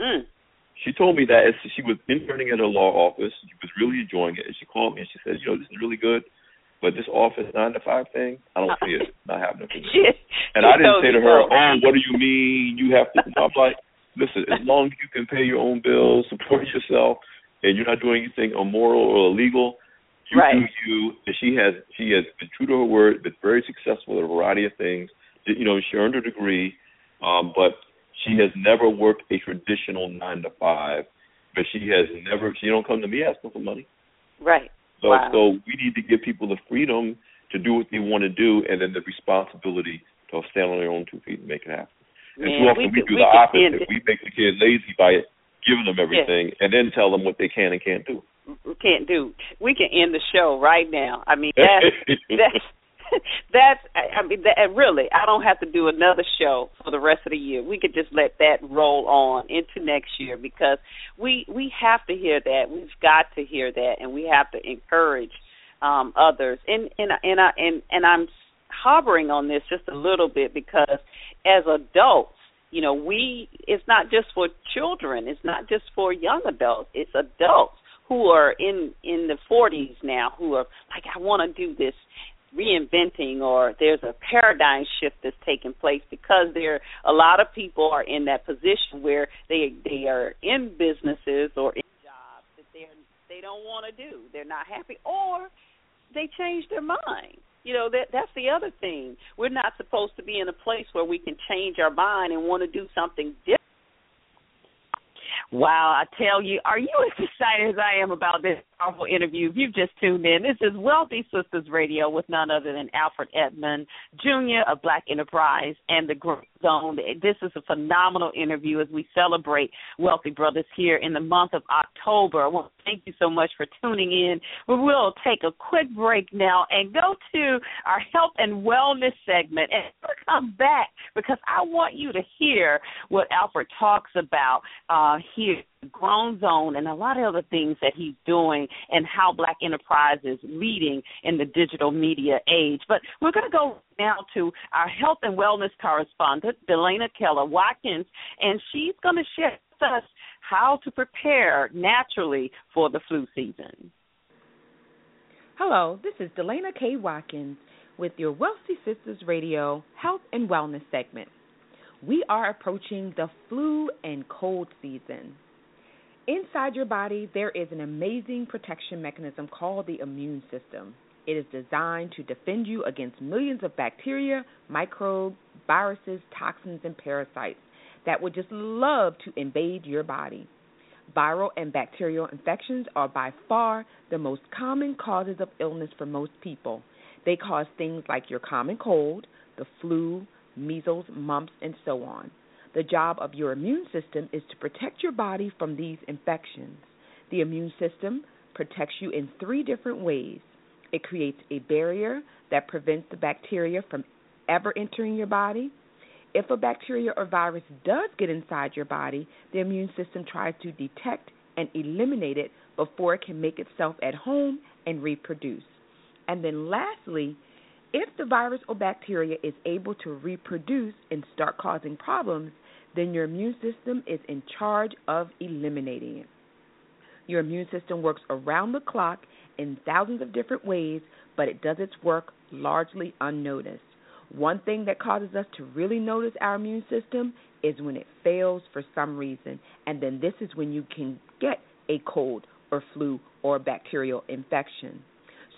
Mm. She told me that as she was interning at her law office, she was really enjoying it, and she called me and she said, "You know, this is really good, but this office nine to five thing, I don't see it not happening for me." She, And she I didn't say to her. "Oh, what do you mean you have to?" I'm like, "Listen, as long as you can pay your own bills, support yourself, and you're not doing anything immoral or illegal, you Right. do you." And she has she has been true to her word, been very successful at a variety of things. You know, she earned her degree, um, but she has never worked a traditional nine to five. But she has never. She don't come to me asking for money. Right. So Wow. so we need to give people the freedom to do what they want to do, and then the responsibility to stand on their own two feet and make it happen. And Man, too often we we, do we the opposite. We make the kid lazy by giving them everything, and then tell them what they can and can't do. Can't do. We can end the show right now. I mean, that's that's that's. I mean, that, really, I don't have to do another show for the rest of the year. We could just let that roll on into next year because we we have to hear that. We've got to hear that, and we have to encourage um others. And and and I and and I'm hovering on this just a little bit because as adults you know we it's not just for children it's not just for young adults it's adults who are in in the 40s now who are like I want to do this reinventing or there's a paradigm shift that's taking place because there a lot of people are in that position where they they are in businesses or in jobs that they they don't want to do. They're not happy or they change their mind. You know that that's the other thing. We're not supposed to be in a place where we can change our mind and want to do something different Wow, I tell you, are you as excited as I am about this powerful interview? If you've just tuned in, this is Wealthy Sistas Radio with none other than Alfred Edmond Jr. of Black Enterprise and the Grown Zone. This is a phenomenal interview as we celebrate Wealthy Brothers here in the month of October. I want to thank you so much for tuning in. We will take a quick break now and go to our health and wellness segment and come back because I want you to hear what Alfred talks about uh, here grown zone and a lot of other things that he's doing and how black enterprise is leading in the digital media age. But we're going to go now to our health and wellness correspondent delana keller watkins and she's going to share with us how to prepare naturally for the flu season. Hello this is delana k. Watkins with your wealthy Sistas radio health and wellness segment. We are approaching the flu and cold season. Inside your body, there is an amazing protection mechanism called the immune system. It is designed to defend you against millions of bacteria, microbes, viruses, toxins, and parasites that would just love to invade your body. Viral and bacterial infections are by far the most common causes of illness for most people. They cause things like your common cold, the flu, measles, mumps, and so on. The job of your immune system is to protect your body from these infections. The immune system protects you in three different ways. It creates a barrier that prevents the bacteria from ever entering your body. If a bacteria or virus does get inside your body, the immune system tries to detect and eliminate it before it can make itself at home and reproduce. And then lastly, if the virus or bacteria is able to reproduce and start causing problems, then your immune system is in charge of eliminating it. Your immune system works around the clock in thousands of different ways, but it does its work largely unnoticed. One thing that causes us to really notice our immune system is when it fails for some reason, and then this is when you can get a cold or flu or bacterial infection.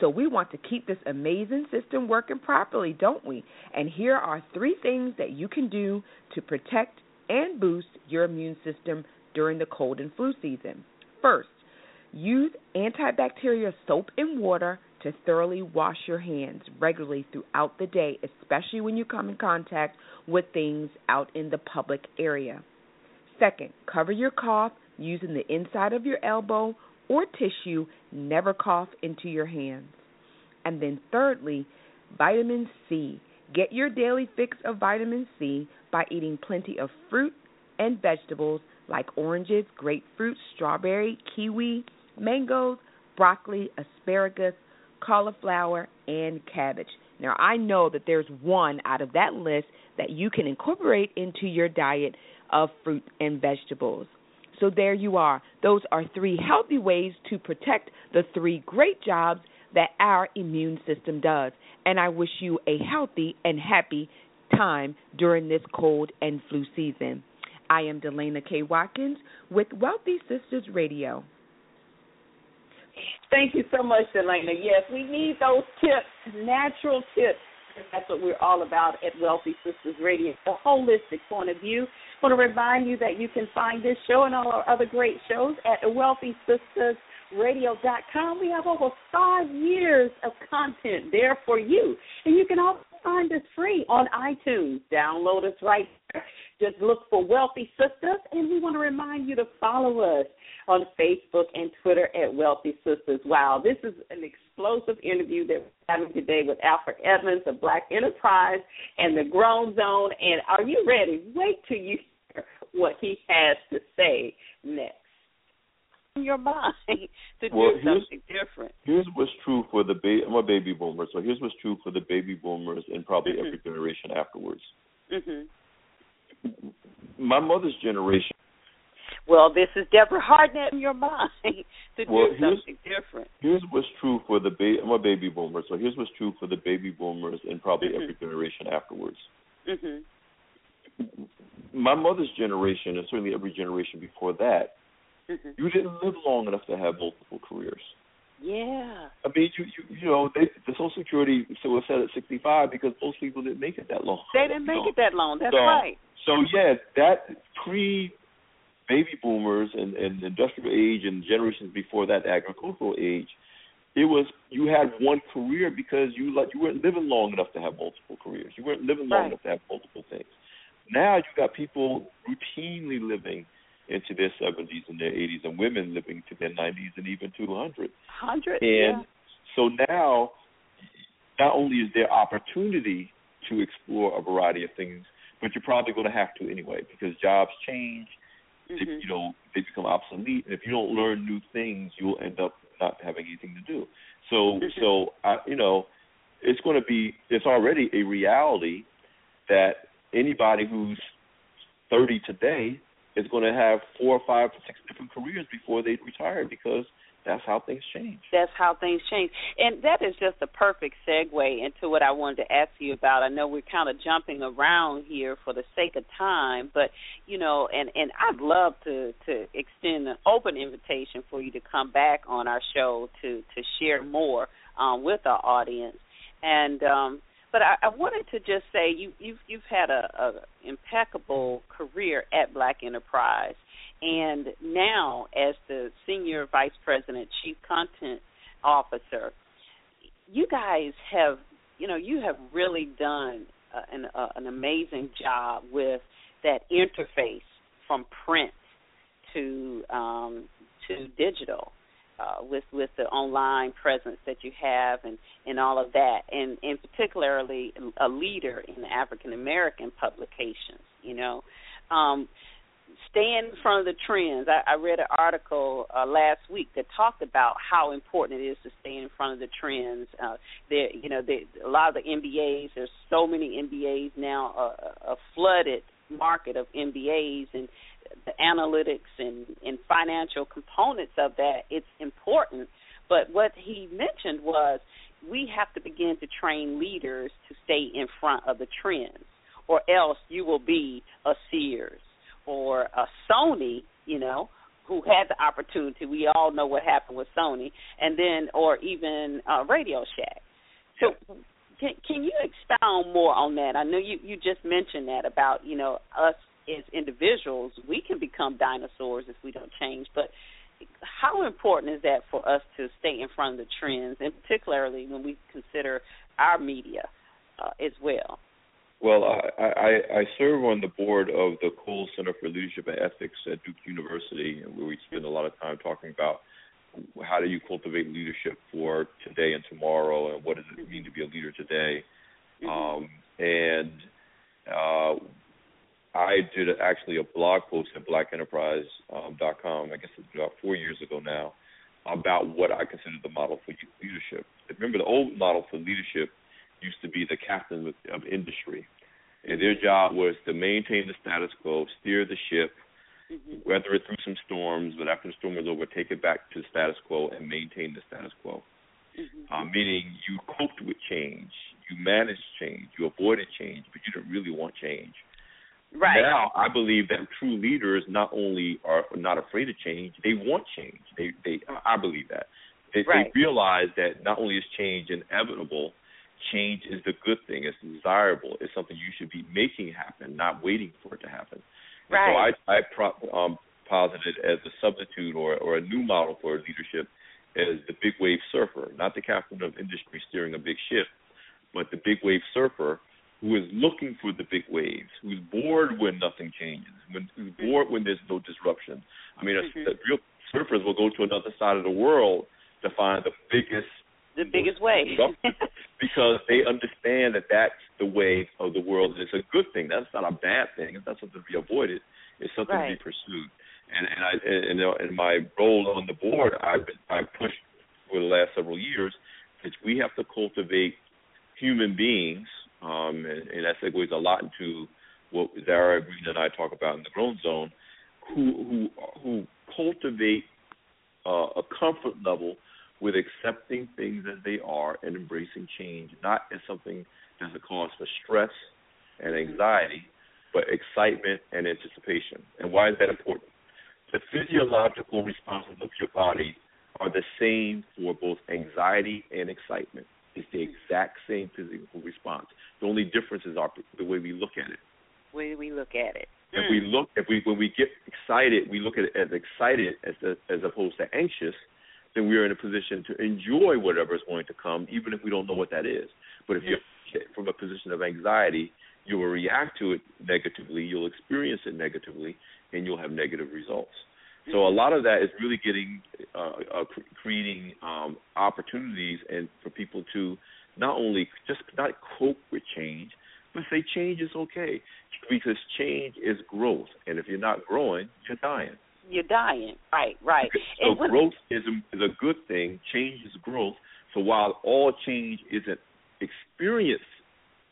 So we want to keep this amazing system working properly, don't we? And here are three things that you can do to protect and boost your immune system during the cold and flu season. First, use antibacterial soap and water to thoroughly wash your hands regularly throughout the day, especially when you come in contact with things out in the public area. Second, cover your cough using the inside of your elbow or tissue, never cough into your hands. And then, thirdly, vitamin C. Get your daily fix of vitamin C by eating plenty of fruit and vegetables like oranges, grapefruit, strawberry, kiwi, mangoes, broccoli, asparagus, cauliflower, and cabbage. Now, I know that there's one out of that list that you can incorporate into your diet of fruit and vegetables. So there you are. Those are three healthy ways to protect the three great jobs that our immune system does. And I wish you a healthy and happy time during this cold and flu season. I am Delana K. Watkins with Wealthy Sistas Radio. Thank you so much, Delana. Yes, we need those tips, natural tips. That's what we're all about at Wealthy Sistas Radio, the holistic point of view I want to remind you that you can find this show and all our other great shows at wealthysistasradio.com. We have over five years of content there for you. And you can also find us free on iTunes. Download us right there. Just look for Wealthy Sistas, and we want to remind you to follow us on Facebook and Twitter at Wealthy Sistas. Wow, this is an explosive interview that we're having today with Alfred Edmonds of Black Enterprise and the Grown Zone. And are you ready? Wait till you hear what he has to say next. Your mind to well, do something different. Here's what's true for the baby. I'm a baby boomer, so here's what's true for the baby boomers and probably mm-hmm. every generation afterwards. Mm-hmm. My mother's generation well, this is Deborah Hardnett in your mind to well, do something different. Here's what's true for the baby. I'm a baby boomer, so here's what's true for the baby boomers and probably mm-hmm. every generation afterwards. Mm-hmm. My mother's generation, and certainly every generation before that, you didn't live long enough to have multiple careers. Yeah. I mean, you you, you know, they, the Social Security so was set at 65 because most people didn't make it that long. They didn't make so, it that long. That's so, right. So yeah, that pre baby boomers and, and industrial age and generations before that, agricultural age, it was you had one career because you like you weren't living long enough to have multiple careers. You weren't living long Right. enough to have multiple things. Now you got people routinely living into their seventies and their eighties, and women living to their nineties and even to a hundred. Hundred. And so now, not only is there opportunity to explore a variety of things, but you're probably going to have to anyway because jobs change. They, Mhm. you know, they become obsolete, and if you don't learn new things, you'll end up not having anything to do. So, Mhm. so I, you know, it's going to be. It's already a reality that anybody who's 30 today is going to have four or five or six different careers before they retire because that's how things change. That's how things change. And that is just a perfect segue into what I wanted to ask you about. I know we're kind of jumping around here for the sake of time, but you know, and and I'd love to to extend an open invitation for you to come back on our show to to share more um with our audience. And um but I, I wanted to just say you you've you've had a, a impeccable career at Black Enterprise. And now as the senior vice president chief content officer you guys have you know you have really done uh, an uh, an amazing job with that interface from print to um to digital uh, with with the online presence that you have and and all of that and and particularly a leader in African American publications you know um staying in front of the trends. I, I read an article uh, last week that talked about how important it is to stay in front of the trends. Uh, there, you know, there, a lot of the MBAs. There's so many MBAs now, uh, a flooded market of MBAs, and the analytics and, and financial components of that. It's important. But what he mentioned was we have to begin to train leaders to stay in front of the trends, or else you will be a Sears or a Sony, you know, who had the opportunity. We all know what happened with Sony, and then or even uh, Radio Shack. So, can can you expound more on that? I know you you just mentioned that about you know us as individuals, we can become dinosaurs if we don't change, but how important is that for us to stay in front of the trends, and particularly when we consider our media uh, as well? Well, I, I, I serve on the board of the Cole Center for Leadership and Ethics at Duke University, and where we spend a lot of time talking about how do you cultivate leadership for today and tomorrow, and what does it mean to be a leader today. Um, and uh, I did actually a blog post at blackenterprise.com, I guess it's about four years ago now, about what I consider the model for leadership. Remember, the old model for leadership used to be the captain of industry, and their job was to maintain the status quo, steer the ship, weather it through some storms, but after the storm was over, take it back to the status quo and maintain the status quo. Uh, meaning you coped with change, you managed change, you avoided change, but you didn't really want change. Right. Now, I believe that true leaders not only are not afraid of change, they want change. They, they, I believe that. They, Right. they realize that not only is change inevitable, change is the good thing. It's desirable. It's something you should be making happen, not waiting for it to happen. Right. So I, I pro- um, posited as a substitute or, or a new model for leadership as the big wave surfer, not the captain of industry steering a big ship, but the big wave surfer who is looking for the big waves, who's bored when nothing changes, when who's bored when there's no disruption. I mean, a, the real surfers will go to another side of the world to find the biggest The biggest way. because they understand that that's the way of the world. It's a good thing. That's not a bad thing. It's not something to be avoided. It's something to be pursued. And and I and, and in my role on the board, I've been, I pushed for the last several years that we have to cultivate human beings, um, and, and that segues a lot into what Zara Green and I talk about in the Grown Zone, who who who cultivate uh, a comfort level with accepting things as they are and embracing change, not as something that's a cause for stress and anxiety, but excitement and anticipation. And why is that important? The physiological responses of your body are the same for both anxiety and excitement. It's the exact same physical response. The only difference is our, the way we look at it. way we look at it. If we look, if we when we get excited, we look at it as excited as as opposed to anxious. Then we are in a position to enjoy whatever is going to come, even if we don't know what that is. But if you're from a position of anxiety, you will react to it negatively, you'll experience it negatively, and you'll have negative results. So a lot of that is really getting uh, uh, creating um, opportunities and for people to not only just not cope with change, but say change is okay because change is growth, and if you're not growing, you're dying. You're dying, right? Right. So and growth is a, is a good thing. Change is growth. So while all change isn't experienced,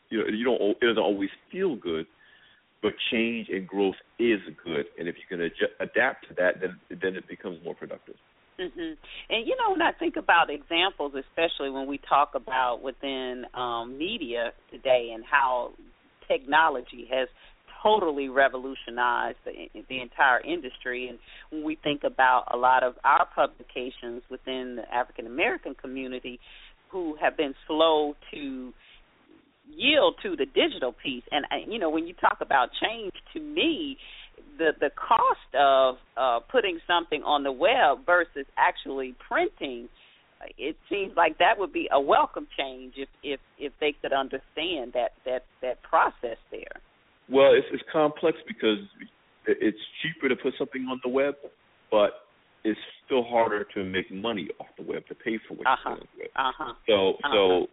you know, you don't it doesn't always feel good but change and growth is good, and if you can adjust, adapt to that, then then it becomes more productive. Mm-hmm. And you know, when I think about examples, especially when we talk about within um, media today and how technology has totally revolutionized the, the entire industry, and when we think about a lot of our publications within the African American community who have been slow to yield to the digital piece. And you know, when you talk about change, to me, the the cost of uh, putting something on the web versus actually printing, it seems like that would be a welcome change if if if they could understand that that that process there. Well, it's it's complex because it's cheaper to put something on the web, but it's still harder to make money off the web to pay for what uh-huh. you're doing. Uh-huh. So uh-huh. so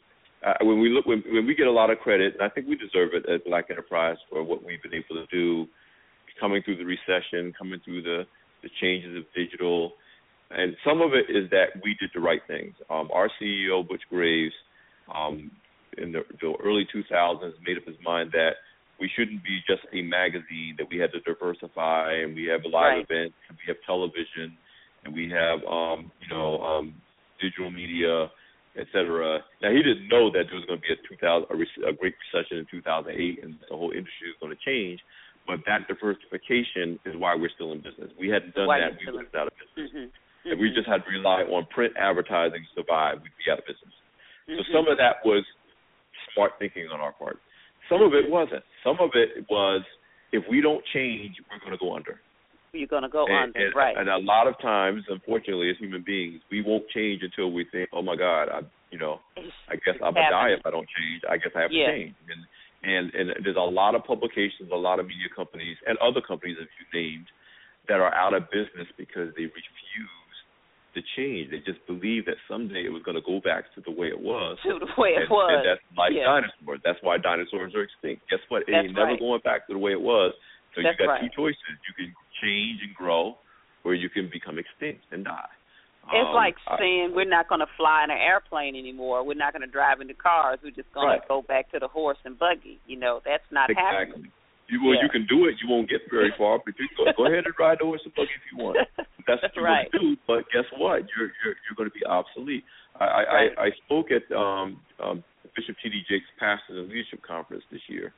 uh, when we look when, when we get a lot of credit, and I think we deserve it at Black Enterprise for what we've been able to do, coming through the recession, coming through the the changes of digital, and some of it is that we did the right things. Um, our CEO Butch Graves, um, in the, the early 2000s, made up his mind that we shouldn't be just a magazine; that we had to diversify, and we have live right. events, and we have television, and we have um, you know um, digital media etc. Now he didn't know that there was going to be a 2000 a, a great recession in 2008 and the whole industry was going to change. But that diversification is why we're still in business. We hadn't done why that, we would have been out of business. Mm-hmm. If we just had to rely on print advertising to survive, we'd be out of business. Mm-hmm. So some of that was smart thinking on our part. Some of it wasn't. Some of it was if we don't change, we're going to go under you're going to go and, under, and, right? And a lot of times, unfortunately, as human beings, we won't change until we think, "Oh my God, I, you know, I guess I'm gonna die if I don't change. I guess I have yeah. to change." And and and there's a lot of publications, a lot of media companies, and other companies that you named that are out of business because they refuse to change. They just believe that someday it was going to go back to the way it was. To the way and, it was. And that's like yeah. dinosaurs. That's why dinosaurs are extinct. Guess what? It That's ain't never right. going back to the way it was. So That's you got right. two choices. You can change and grow, or you can become extinct and die. It's Um, like I- saying we're not going to fly in an airplane anymore. We're not going to drive into cars. We're just going Right. to go back to the horse and buggy. You know, that's not exactly. happening. You well, Yeah. you can do it. You won't get very far, but you go, go ahead and ride the horse and buggy if you want. That's what you're right. do. But guess what? You're you're you're going to be obsolete. I I, Right. I, I spoke at um, um, Bishop T.D. Jakes' Pastors and Leadership Conference this year,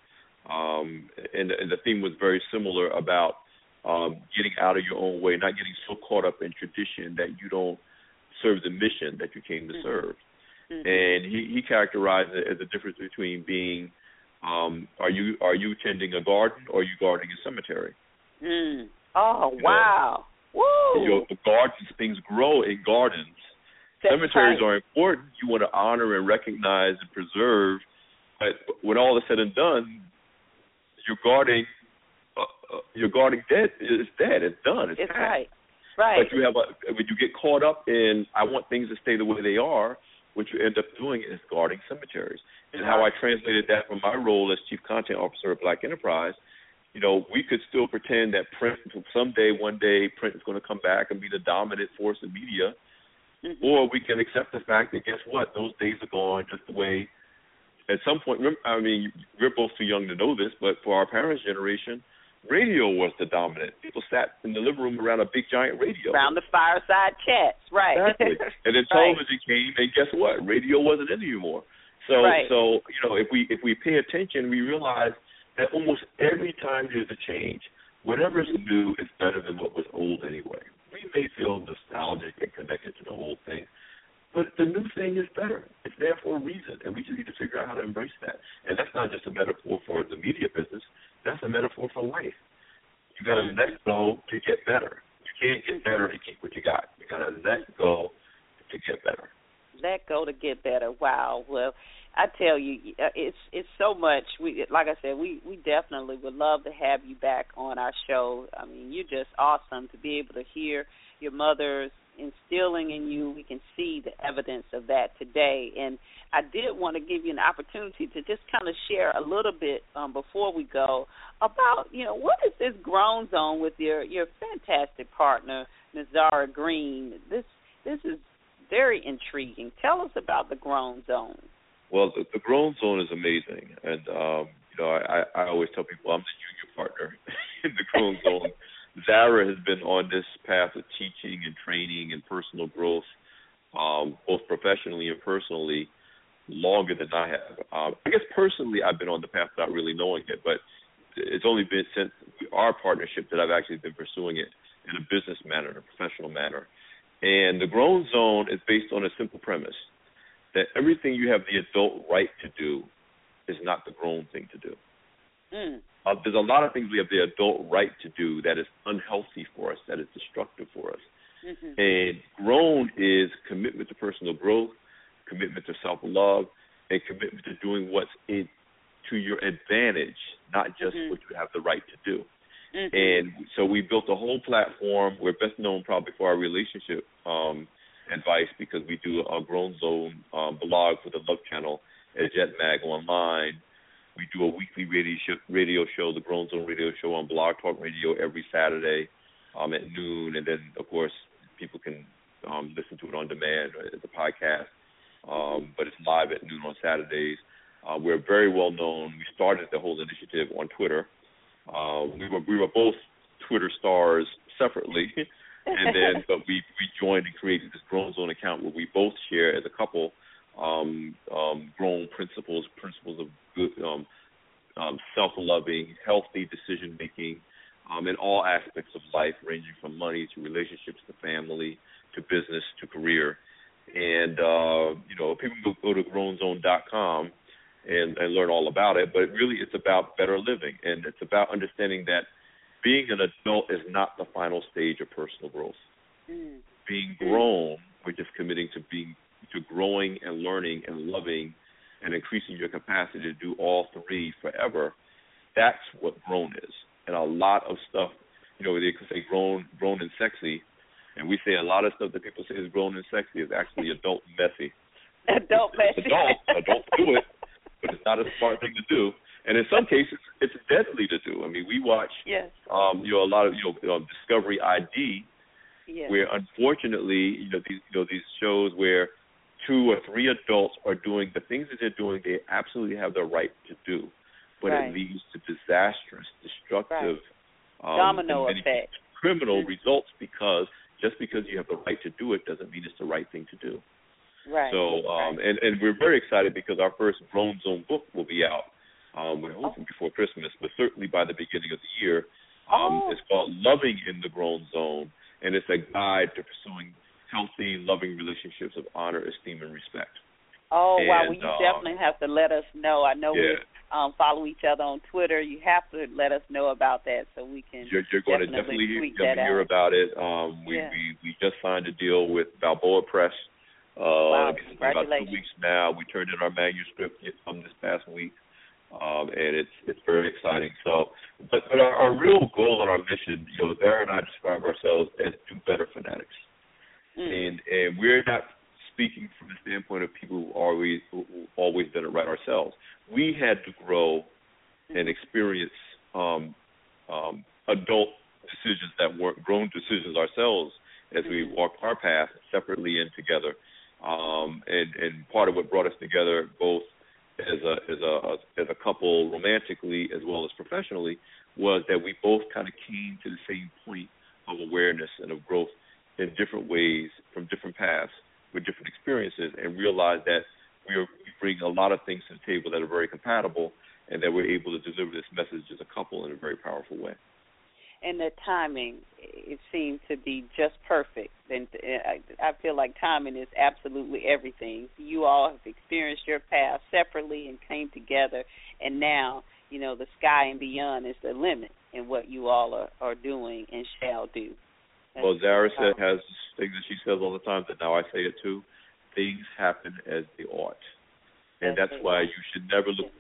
um, and, and the theme was very similar about um, getting out of your own way, not getting so caught up in tradition that you don't serve the mission that you came to Mhm. serve. Mhm. And he, he characterized it as the difference between being um, are you are you tending a garden or are you guarding a cemetery? Mm. Oh You know, wow! Woo! You know, the gardens things grow in gardens. That's Cemeteries right. are important. You want to honor and recognize and preserve. But when all is said and done, you're guarding. Uh, uh, you're guarding dead. It's dead. It's done. It's, It's right. Right. But you have a when you get caught up in I want things to stay the way they are, what you end up doing is guarding cemeteries. And how I translated that from my role as chief content officer of Black Enterprise, you know, we could still pretend that print someday, one day, print is going to come back and be the dominant force in media, Mhm. or we can accept the fact that guess what, those days are gone. Just the way, at some point, remember, I mean, we're both too young to know this, but for our parents' generation, radio was the dominant. People sat in the living room around a big giant radio. Around the fireside chats, right? Exactly. And then Right. television came, and guess what? Radio wasn't in anymore. So, Right. so you know, if we if we pay attention, we realize that almost every time there's a change, whatever's new is better than what was old anyway. We may feel nostalgic and connected to the whole thing, but the new thing is better. It's there for a reason, and we just need to figure out how to embrace that. And that's not just a metaphor for the media business. That's a metaphor for life. You got to let go to get better. You can't get better to keep what you got. You got to let go to get better. Let go to get better. Wow. Well, I tell you, uh, it's it's so much. We like I said, we we definitely would love to have you back on our show. I mean, you're just awesome to be able to hear your mother's instilling in you. We can see the evidence of that today. And I did want to give you an opportunity to just kind of share a little bit um, before we go about, you know, what is this grown zone with your your fantastic partner, Ms. Zara Green. This this is very intriguing. Tell us about the grown zone. Well, the, the Grown Zone is amazing, and um, you know, I, I always tell people I'm the junior partner in the Grown Zone. Zara has been on this path of teaching and training and personal growth, um, both professionally and personally, longer than I have. Um, I guess personally, I've been on the path without really knowing it, but it's only been since our partnership that I've actually been pursuing it in a business manner, in a professional manner. And the Grown Zone is based on a simple premise that everything you have the adult right to do is not the grown thing to do. Mm. Uh, there's a lot of things we have the adult right to do that is unhealthy for us, that is destructive for us. Mm-hmm. And grown is commitment to personal growth, commitment to self love, and commitment to doing what's in to your advantage, not just mm-hmm. what you have the right to do. Mm-hmm. And so we built a whole platform. We're best known probably for our relationship um, advice because we do a Grown Zone um, blog for the Love Channel at Jet Mag Online. We do a weekly radio show, radio show, the Grown Zone Radio Show on Blog Talk Radio every Saturday um, at noon, and then of course people can um, listen to it on demand as a podcast. Um, but it's live at noon on Saturdays. Uh, we're very well known. We started the whole initiative on Twitter. Uh, we were we were both Twitter stars separately. and then but we we joined and created this grown zone account where we both share as a couple um um grown principles principles of good um um self loving healthy decision making um in all aspects of life ranging from money to relationships to family to business to career and uh you know people go, go to grownzone.com and and learn all about it but really it's about better living and it's about understanding that being an adult is not the final stage of personal growth. Mm. Being grown, we're just committing to being to growing and learning and loving and increasing your capacity to do all three forever. That's what grown is. And a lot of stuff, you know, they could say grown grown and sexy, and we say a lot of stuff that people say is grown and sexy is actually adult and messy. Adult messy. Adult, adult do it, but it's not a smart thing to do and in some cases it's deadly to do. I mean, we watch yes. um, you know a lot of you know um, Discovery ID, yes. where unfortunately you know these you know these shows where two or three adults are doing the things that they're doing they absolutely have the right to do, but right. it leads to disastrous, destructive, right. um, domino effect, criminal mm-hmm. results because just because you have the right to do it doesn't mean it's the right thing to do. Right. So, um, and and we're very excited because our first Grown Zone book will be out um, we're hoping before Christmas, but certainly by the beginning of the year. Um, oh. It's called Loving in the Grown Zone, and it's a guide to pursuing healthy, loving relationships of honor, esteem, and respect. Oh and, wow! Well, you uh, definitely have to let us know. I know yeah. we um, follow each other on Twitter. You have to let us know about that so we can. You're, you're going definitely to definitely hear, about it. Um, we, yeah. we we just signed a deal with Balboa Press. Uh, wow! It's been about two weeks now. We turned in our manuscript um, this past week um, and it's it's very exciting. So, but but our, our real goal and our mission, you know, Zara and I describe ourselves as do better fanatics, mm. and and we're not speaking from the standpoint of people who always who always done it right ourselves. We had to grow and experience um, um, adult decisions that weren't grown decisions ourselves as we Mm-hmm. walked our path separately and together. Um, and and part of what brought us together both as a as a as a couple romantically as well as professionally was that we both kind of came to the same point of awareness and of growth in different ways from different paths with different experiences and realize that we, are, we bring a lot of things to the table that are very compatible and that we're able to deliver this message as a couple in a very powerful way. And the timing it seemed to be just perfect. And uh, i feel like timing is absolutely everything. You all have experienced your path separately and came together and now you know the sky and beyond is the limit in what you all are, are doing and shall do. Well, Zara said has things that she says all the time that now I say it too. Things happen as they ought, and that's, that's why you should never look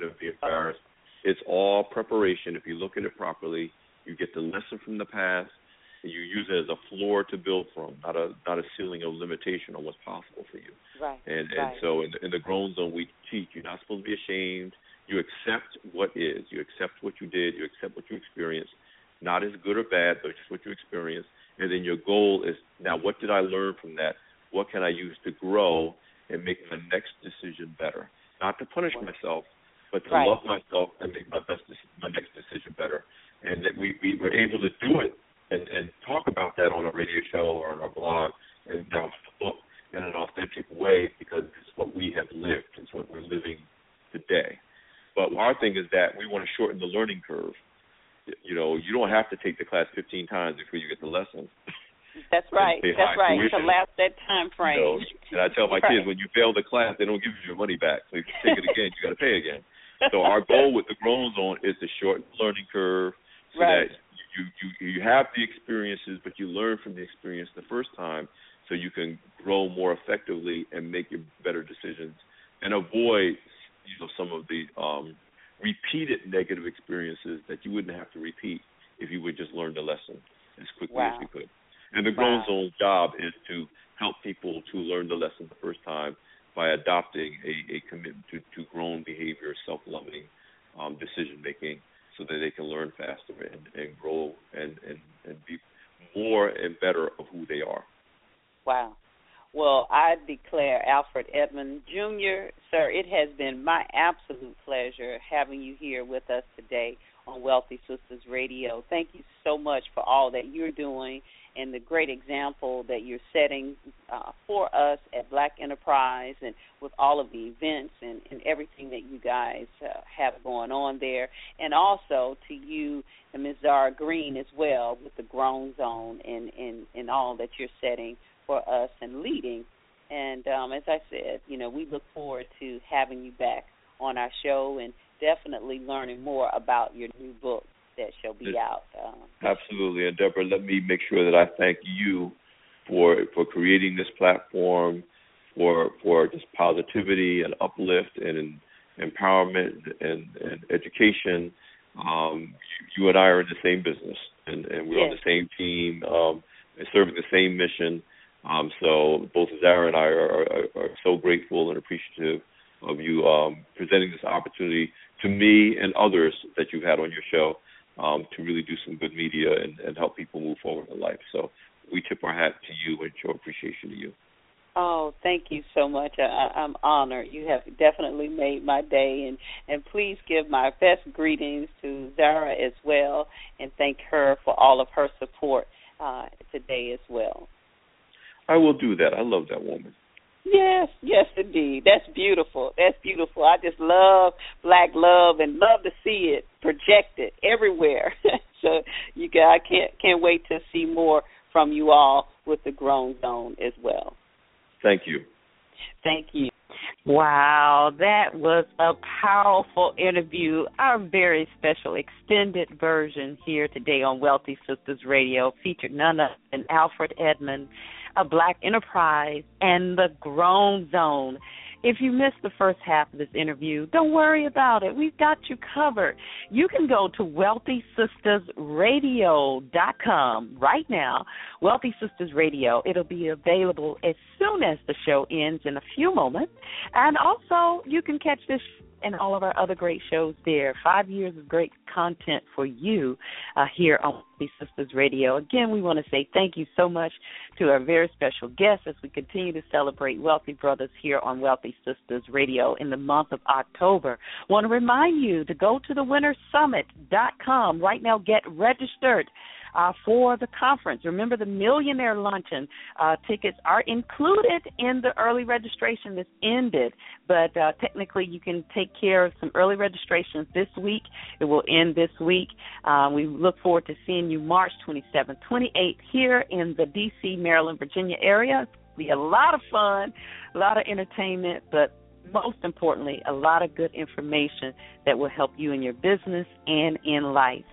to be embarrassed. It's all preparation. If you look at it properly, you get the lesson from the past, and you use it as a floor to build from, not a not a ceiling of limitation on what's possible for you. Right. And right. and so in the, in the grown zone, we teach you're not supposed to be ashamed. You accept what is. You accept what you did. You accept what you experienced, not as good or bad, but just what you experienced. And then your goal is now, what did I learn from that? What can I use to grow and make my next decision better? Not to punish myself, but to right. love myself and make my best my next decision better. And that we we were able to do it and and talk about that on a radio show or on our blog and now book in an authentic way because it's what we have lived. It's what we're living today. But our thing is that we want to shorten the learning curve. You know, you don't have to take the class 15 times before you get the lesson. That's right. That's right. Tuition. To last that time frame. You know, and I tell my right. kids when you fail the class, they don't give you your money back. So if you take it again, you got to pay again. So our goal with the Grown Zone is to shorten the learning curve so right. that you you you have the experiences, but you learn from the experience the first time, so you can grow more effectively and make your better decisions and avoid you know some of the um, repeated negative experiences that you wouldn't have to repeat if you would just learn the lesson as quickly wow. as you could. And the Grown wow. Zone's job is to help people to learn the lesson the first time by adopting a, a commitment to, to grown behavior, self-loving um, decision making, so that they can learn faster and, and grow and, and, and be more and better of who they are. Wow. Well, I declare Alfred Edmond Jr., sir, it has been my absolute pleasure having you here with us today on Wealthy Sistas Radio. Thank you so much for all that you're doing and the great example that you're setting uh, for us at Black Enterprise and with all of the events and, and everything that you guys uh, have going on there. And also to you and Ms. Zara Green as well with the Grown Zone and, and, and all that you're setting for us and leading. And um, as I said, you know, we look forward to having you back on our show and definitely learning more about your new book that shall be out. Um, Absolutely, and Deborah, let me make sure that I thank you for for creating this platform, for for just positivity and uplift and empowerment and, and education. Um, you, you, and I are in the same business, and, and we're yes. on the same team, um, and serving the same mission. Um, so both Zara and I are, are, are, so grateful and appreciative of you um, presenting this opportunity to me and others that you've had on your show um, to really do some good media and, and help people move forward in life. So we tip our hat to you and show appreciation to you. Oh, thank you so much. I, I'm honored. You have definitely made my day, and and please give my best greetings to Zara as well, and thank her for all of her support uh, today as well. I will do that. I love that woman. Yes, yes, indeed. That's beautiful. That's beautiful. I just love black love and love to see it projected everywhere. so you can, I can't can't wait to see more from you all with the Grown Zone as well. Thank you. Thank you. Wow, that was a powerful interview. Our very special extended version here today on Wealthy Sistas Radio featured none other than Alfred Edmond a black enterprise and the grown zone. If you missed the first half of this interview, don't worry about it. We've got you covered. You can go to wealthysistasradio.com right now. Wealthy Sistas Radio. It'll be available as soon as the show ends in a few moments. And also, you can catch this and all of our other great shows there. Five years of great content for you uh, here on Wealthy Sistas Radio. Again, we want to say thank you so much to our very special guests as we continue to celebrate Wealthy Brothers here on Wealthy Sistas Radio in the month of October. Want to remind you to go to the winnersummit.com right now. Get registered uh, for the conference. Remember, the Millionaire Luncheon uh, tickets are included in the early registration that's ended, but uh, technically you can take care of some early registrations this week. It will end this week. Uh, we look forward to seeing you March 27th, 28th here in the D.C., Maryland, Virginia area. Be a lot of fun, a lot of entertainment, but most importantly, a lot of good information that will help you in your business and in life.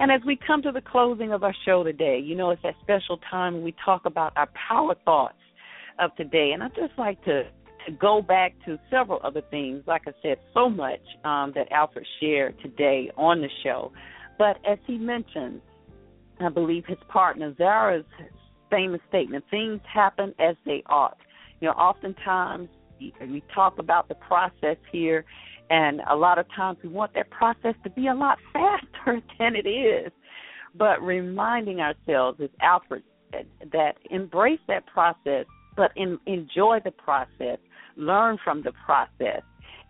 And as we come to the closing of our show today, you know, it's that special time when we talk about our power thoughts of today. And I'd just like to, to go back to several other things. Like I said, so much um, that Alfred shared today on the show. But as he mentioned, I believe his partner Zara's famous statement things happen as they ought. You know, oftentimes we talk about the process here, and a lot of times we want that process to be a lot faster than it is. But reminding ourselves, as Alfred said, that embrace that process, but in, enjoy the process, learn from the process,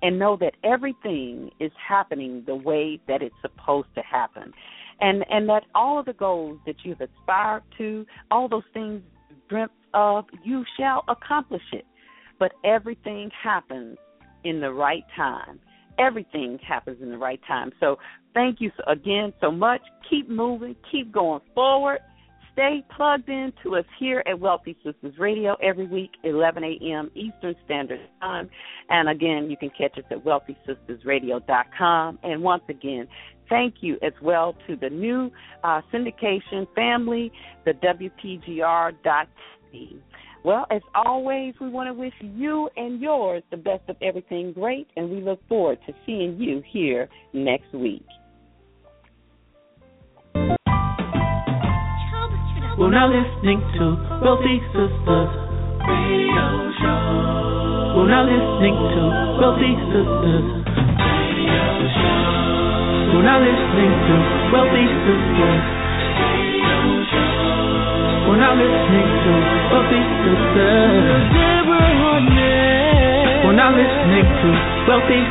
and know that everything is happening the way that it's supposed to happen. And and that all of the goals that you've aspired to, all those things dreamt of, you shall accomplish it. But everything happens in the right time. Everything happens in the right time. So thank you again so much. Keep moving, keep going forward. Stay plugged in to us here at Wealthy Sistas Radio every week, 11 a.m. Eastern Standard Time. And again, you can catch us at wealthysistasradio.com. And once again, thank you as well to the new uh, syndication family, the WPGR.TV. Well, as always, we want to wish you and yours the best of everything great, and we look forward to seeing you here next week. We're now listening to Wealthy Sistas Radio Show. We're now listening to Wealthy Sistas Radio Show. We're now listening to Wealthy Sistas Radio Show. We're now listening to Wealthy Sistas. We're now listening to Wealthy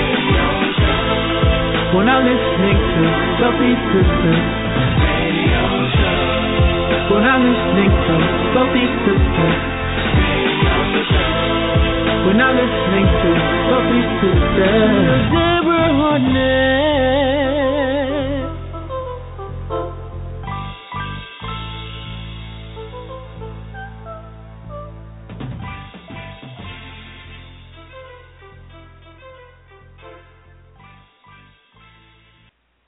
Radio Show. We're now listening to Wealthy Sistas. We're not listening to Wealthy Sistas. We're not listening to Wealthy Sistas. Deborah Hardnett.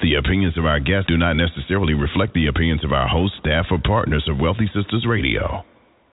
The opinions of our guests do not necessarily reflect the opinions of our host, staff, or partners of Wealthy Sistas Radio.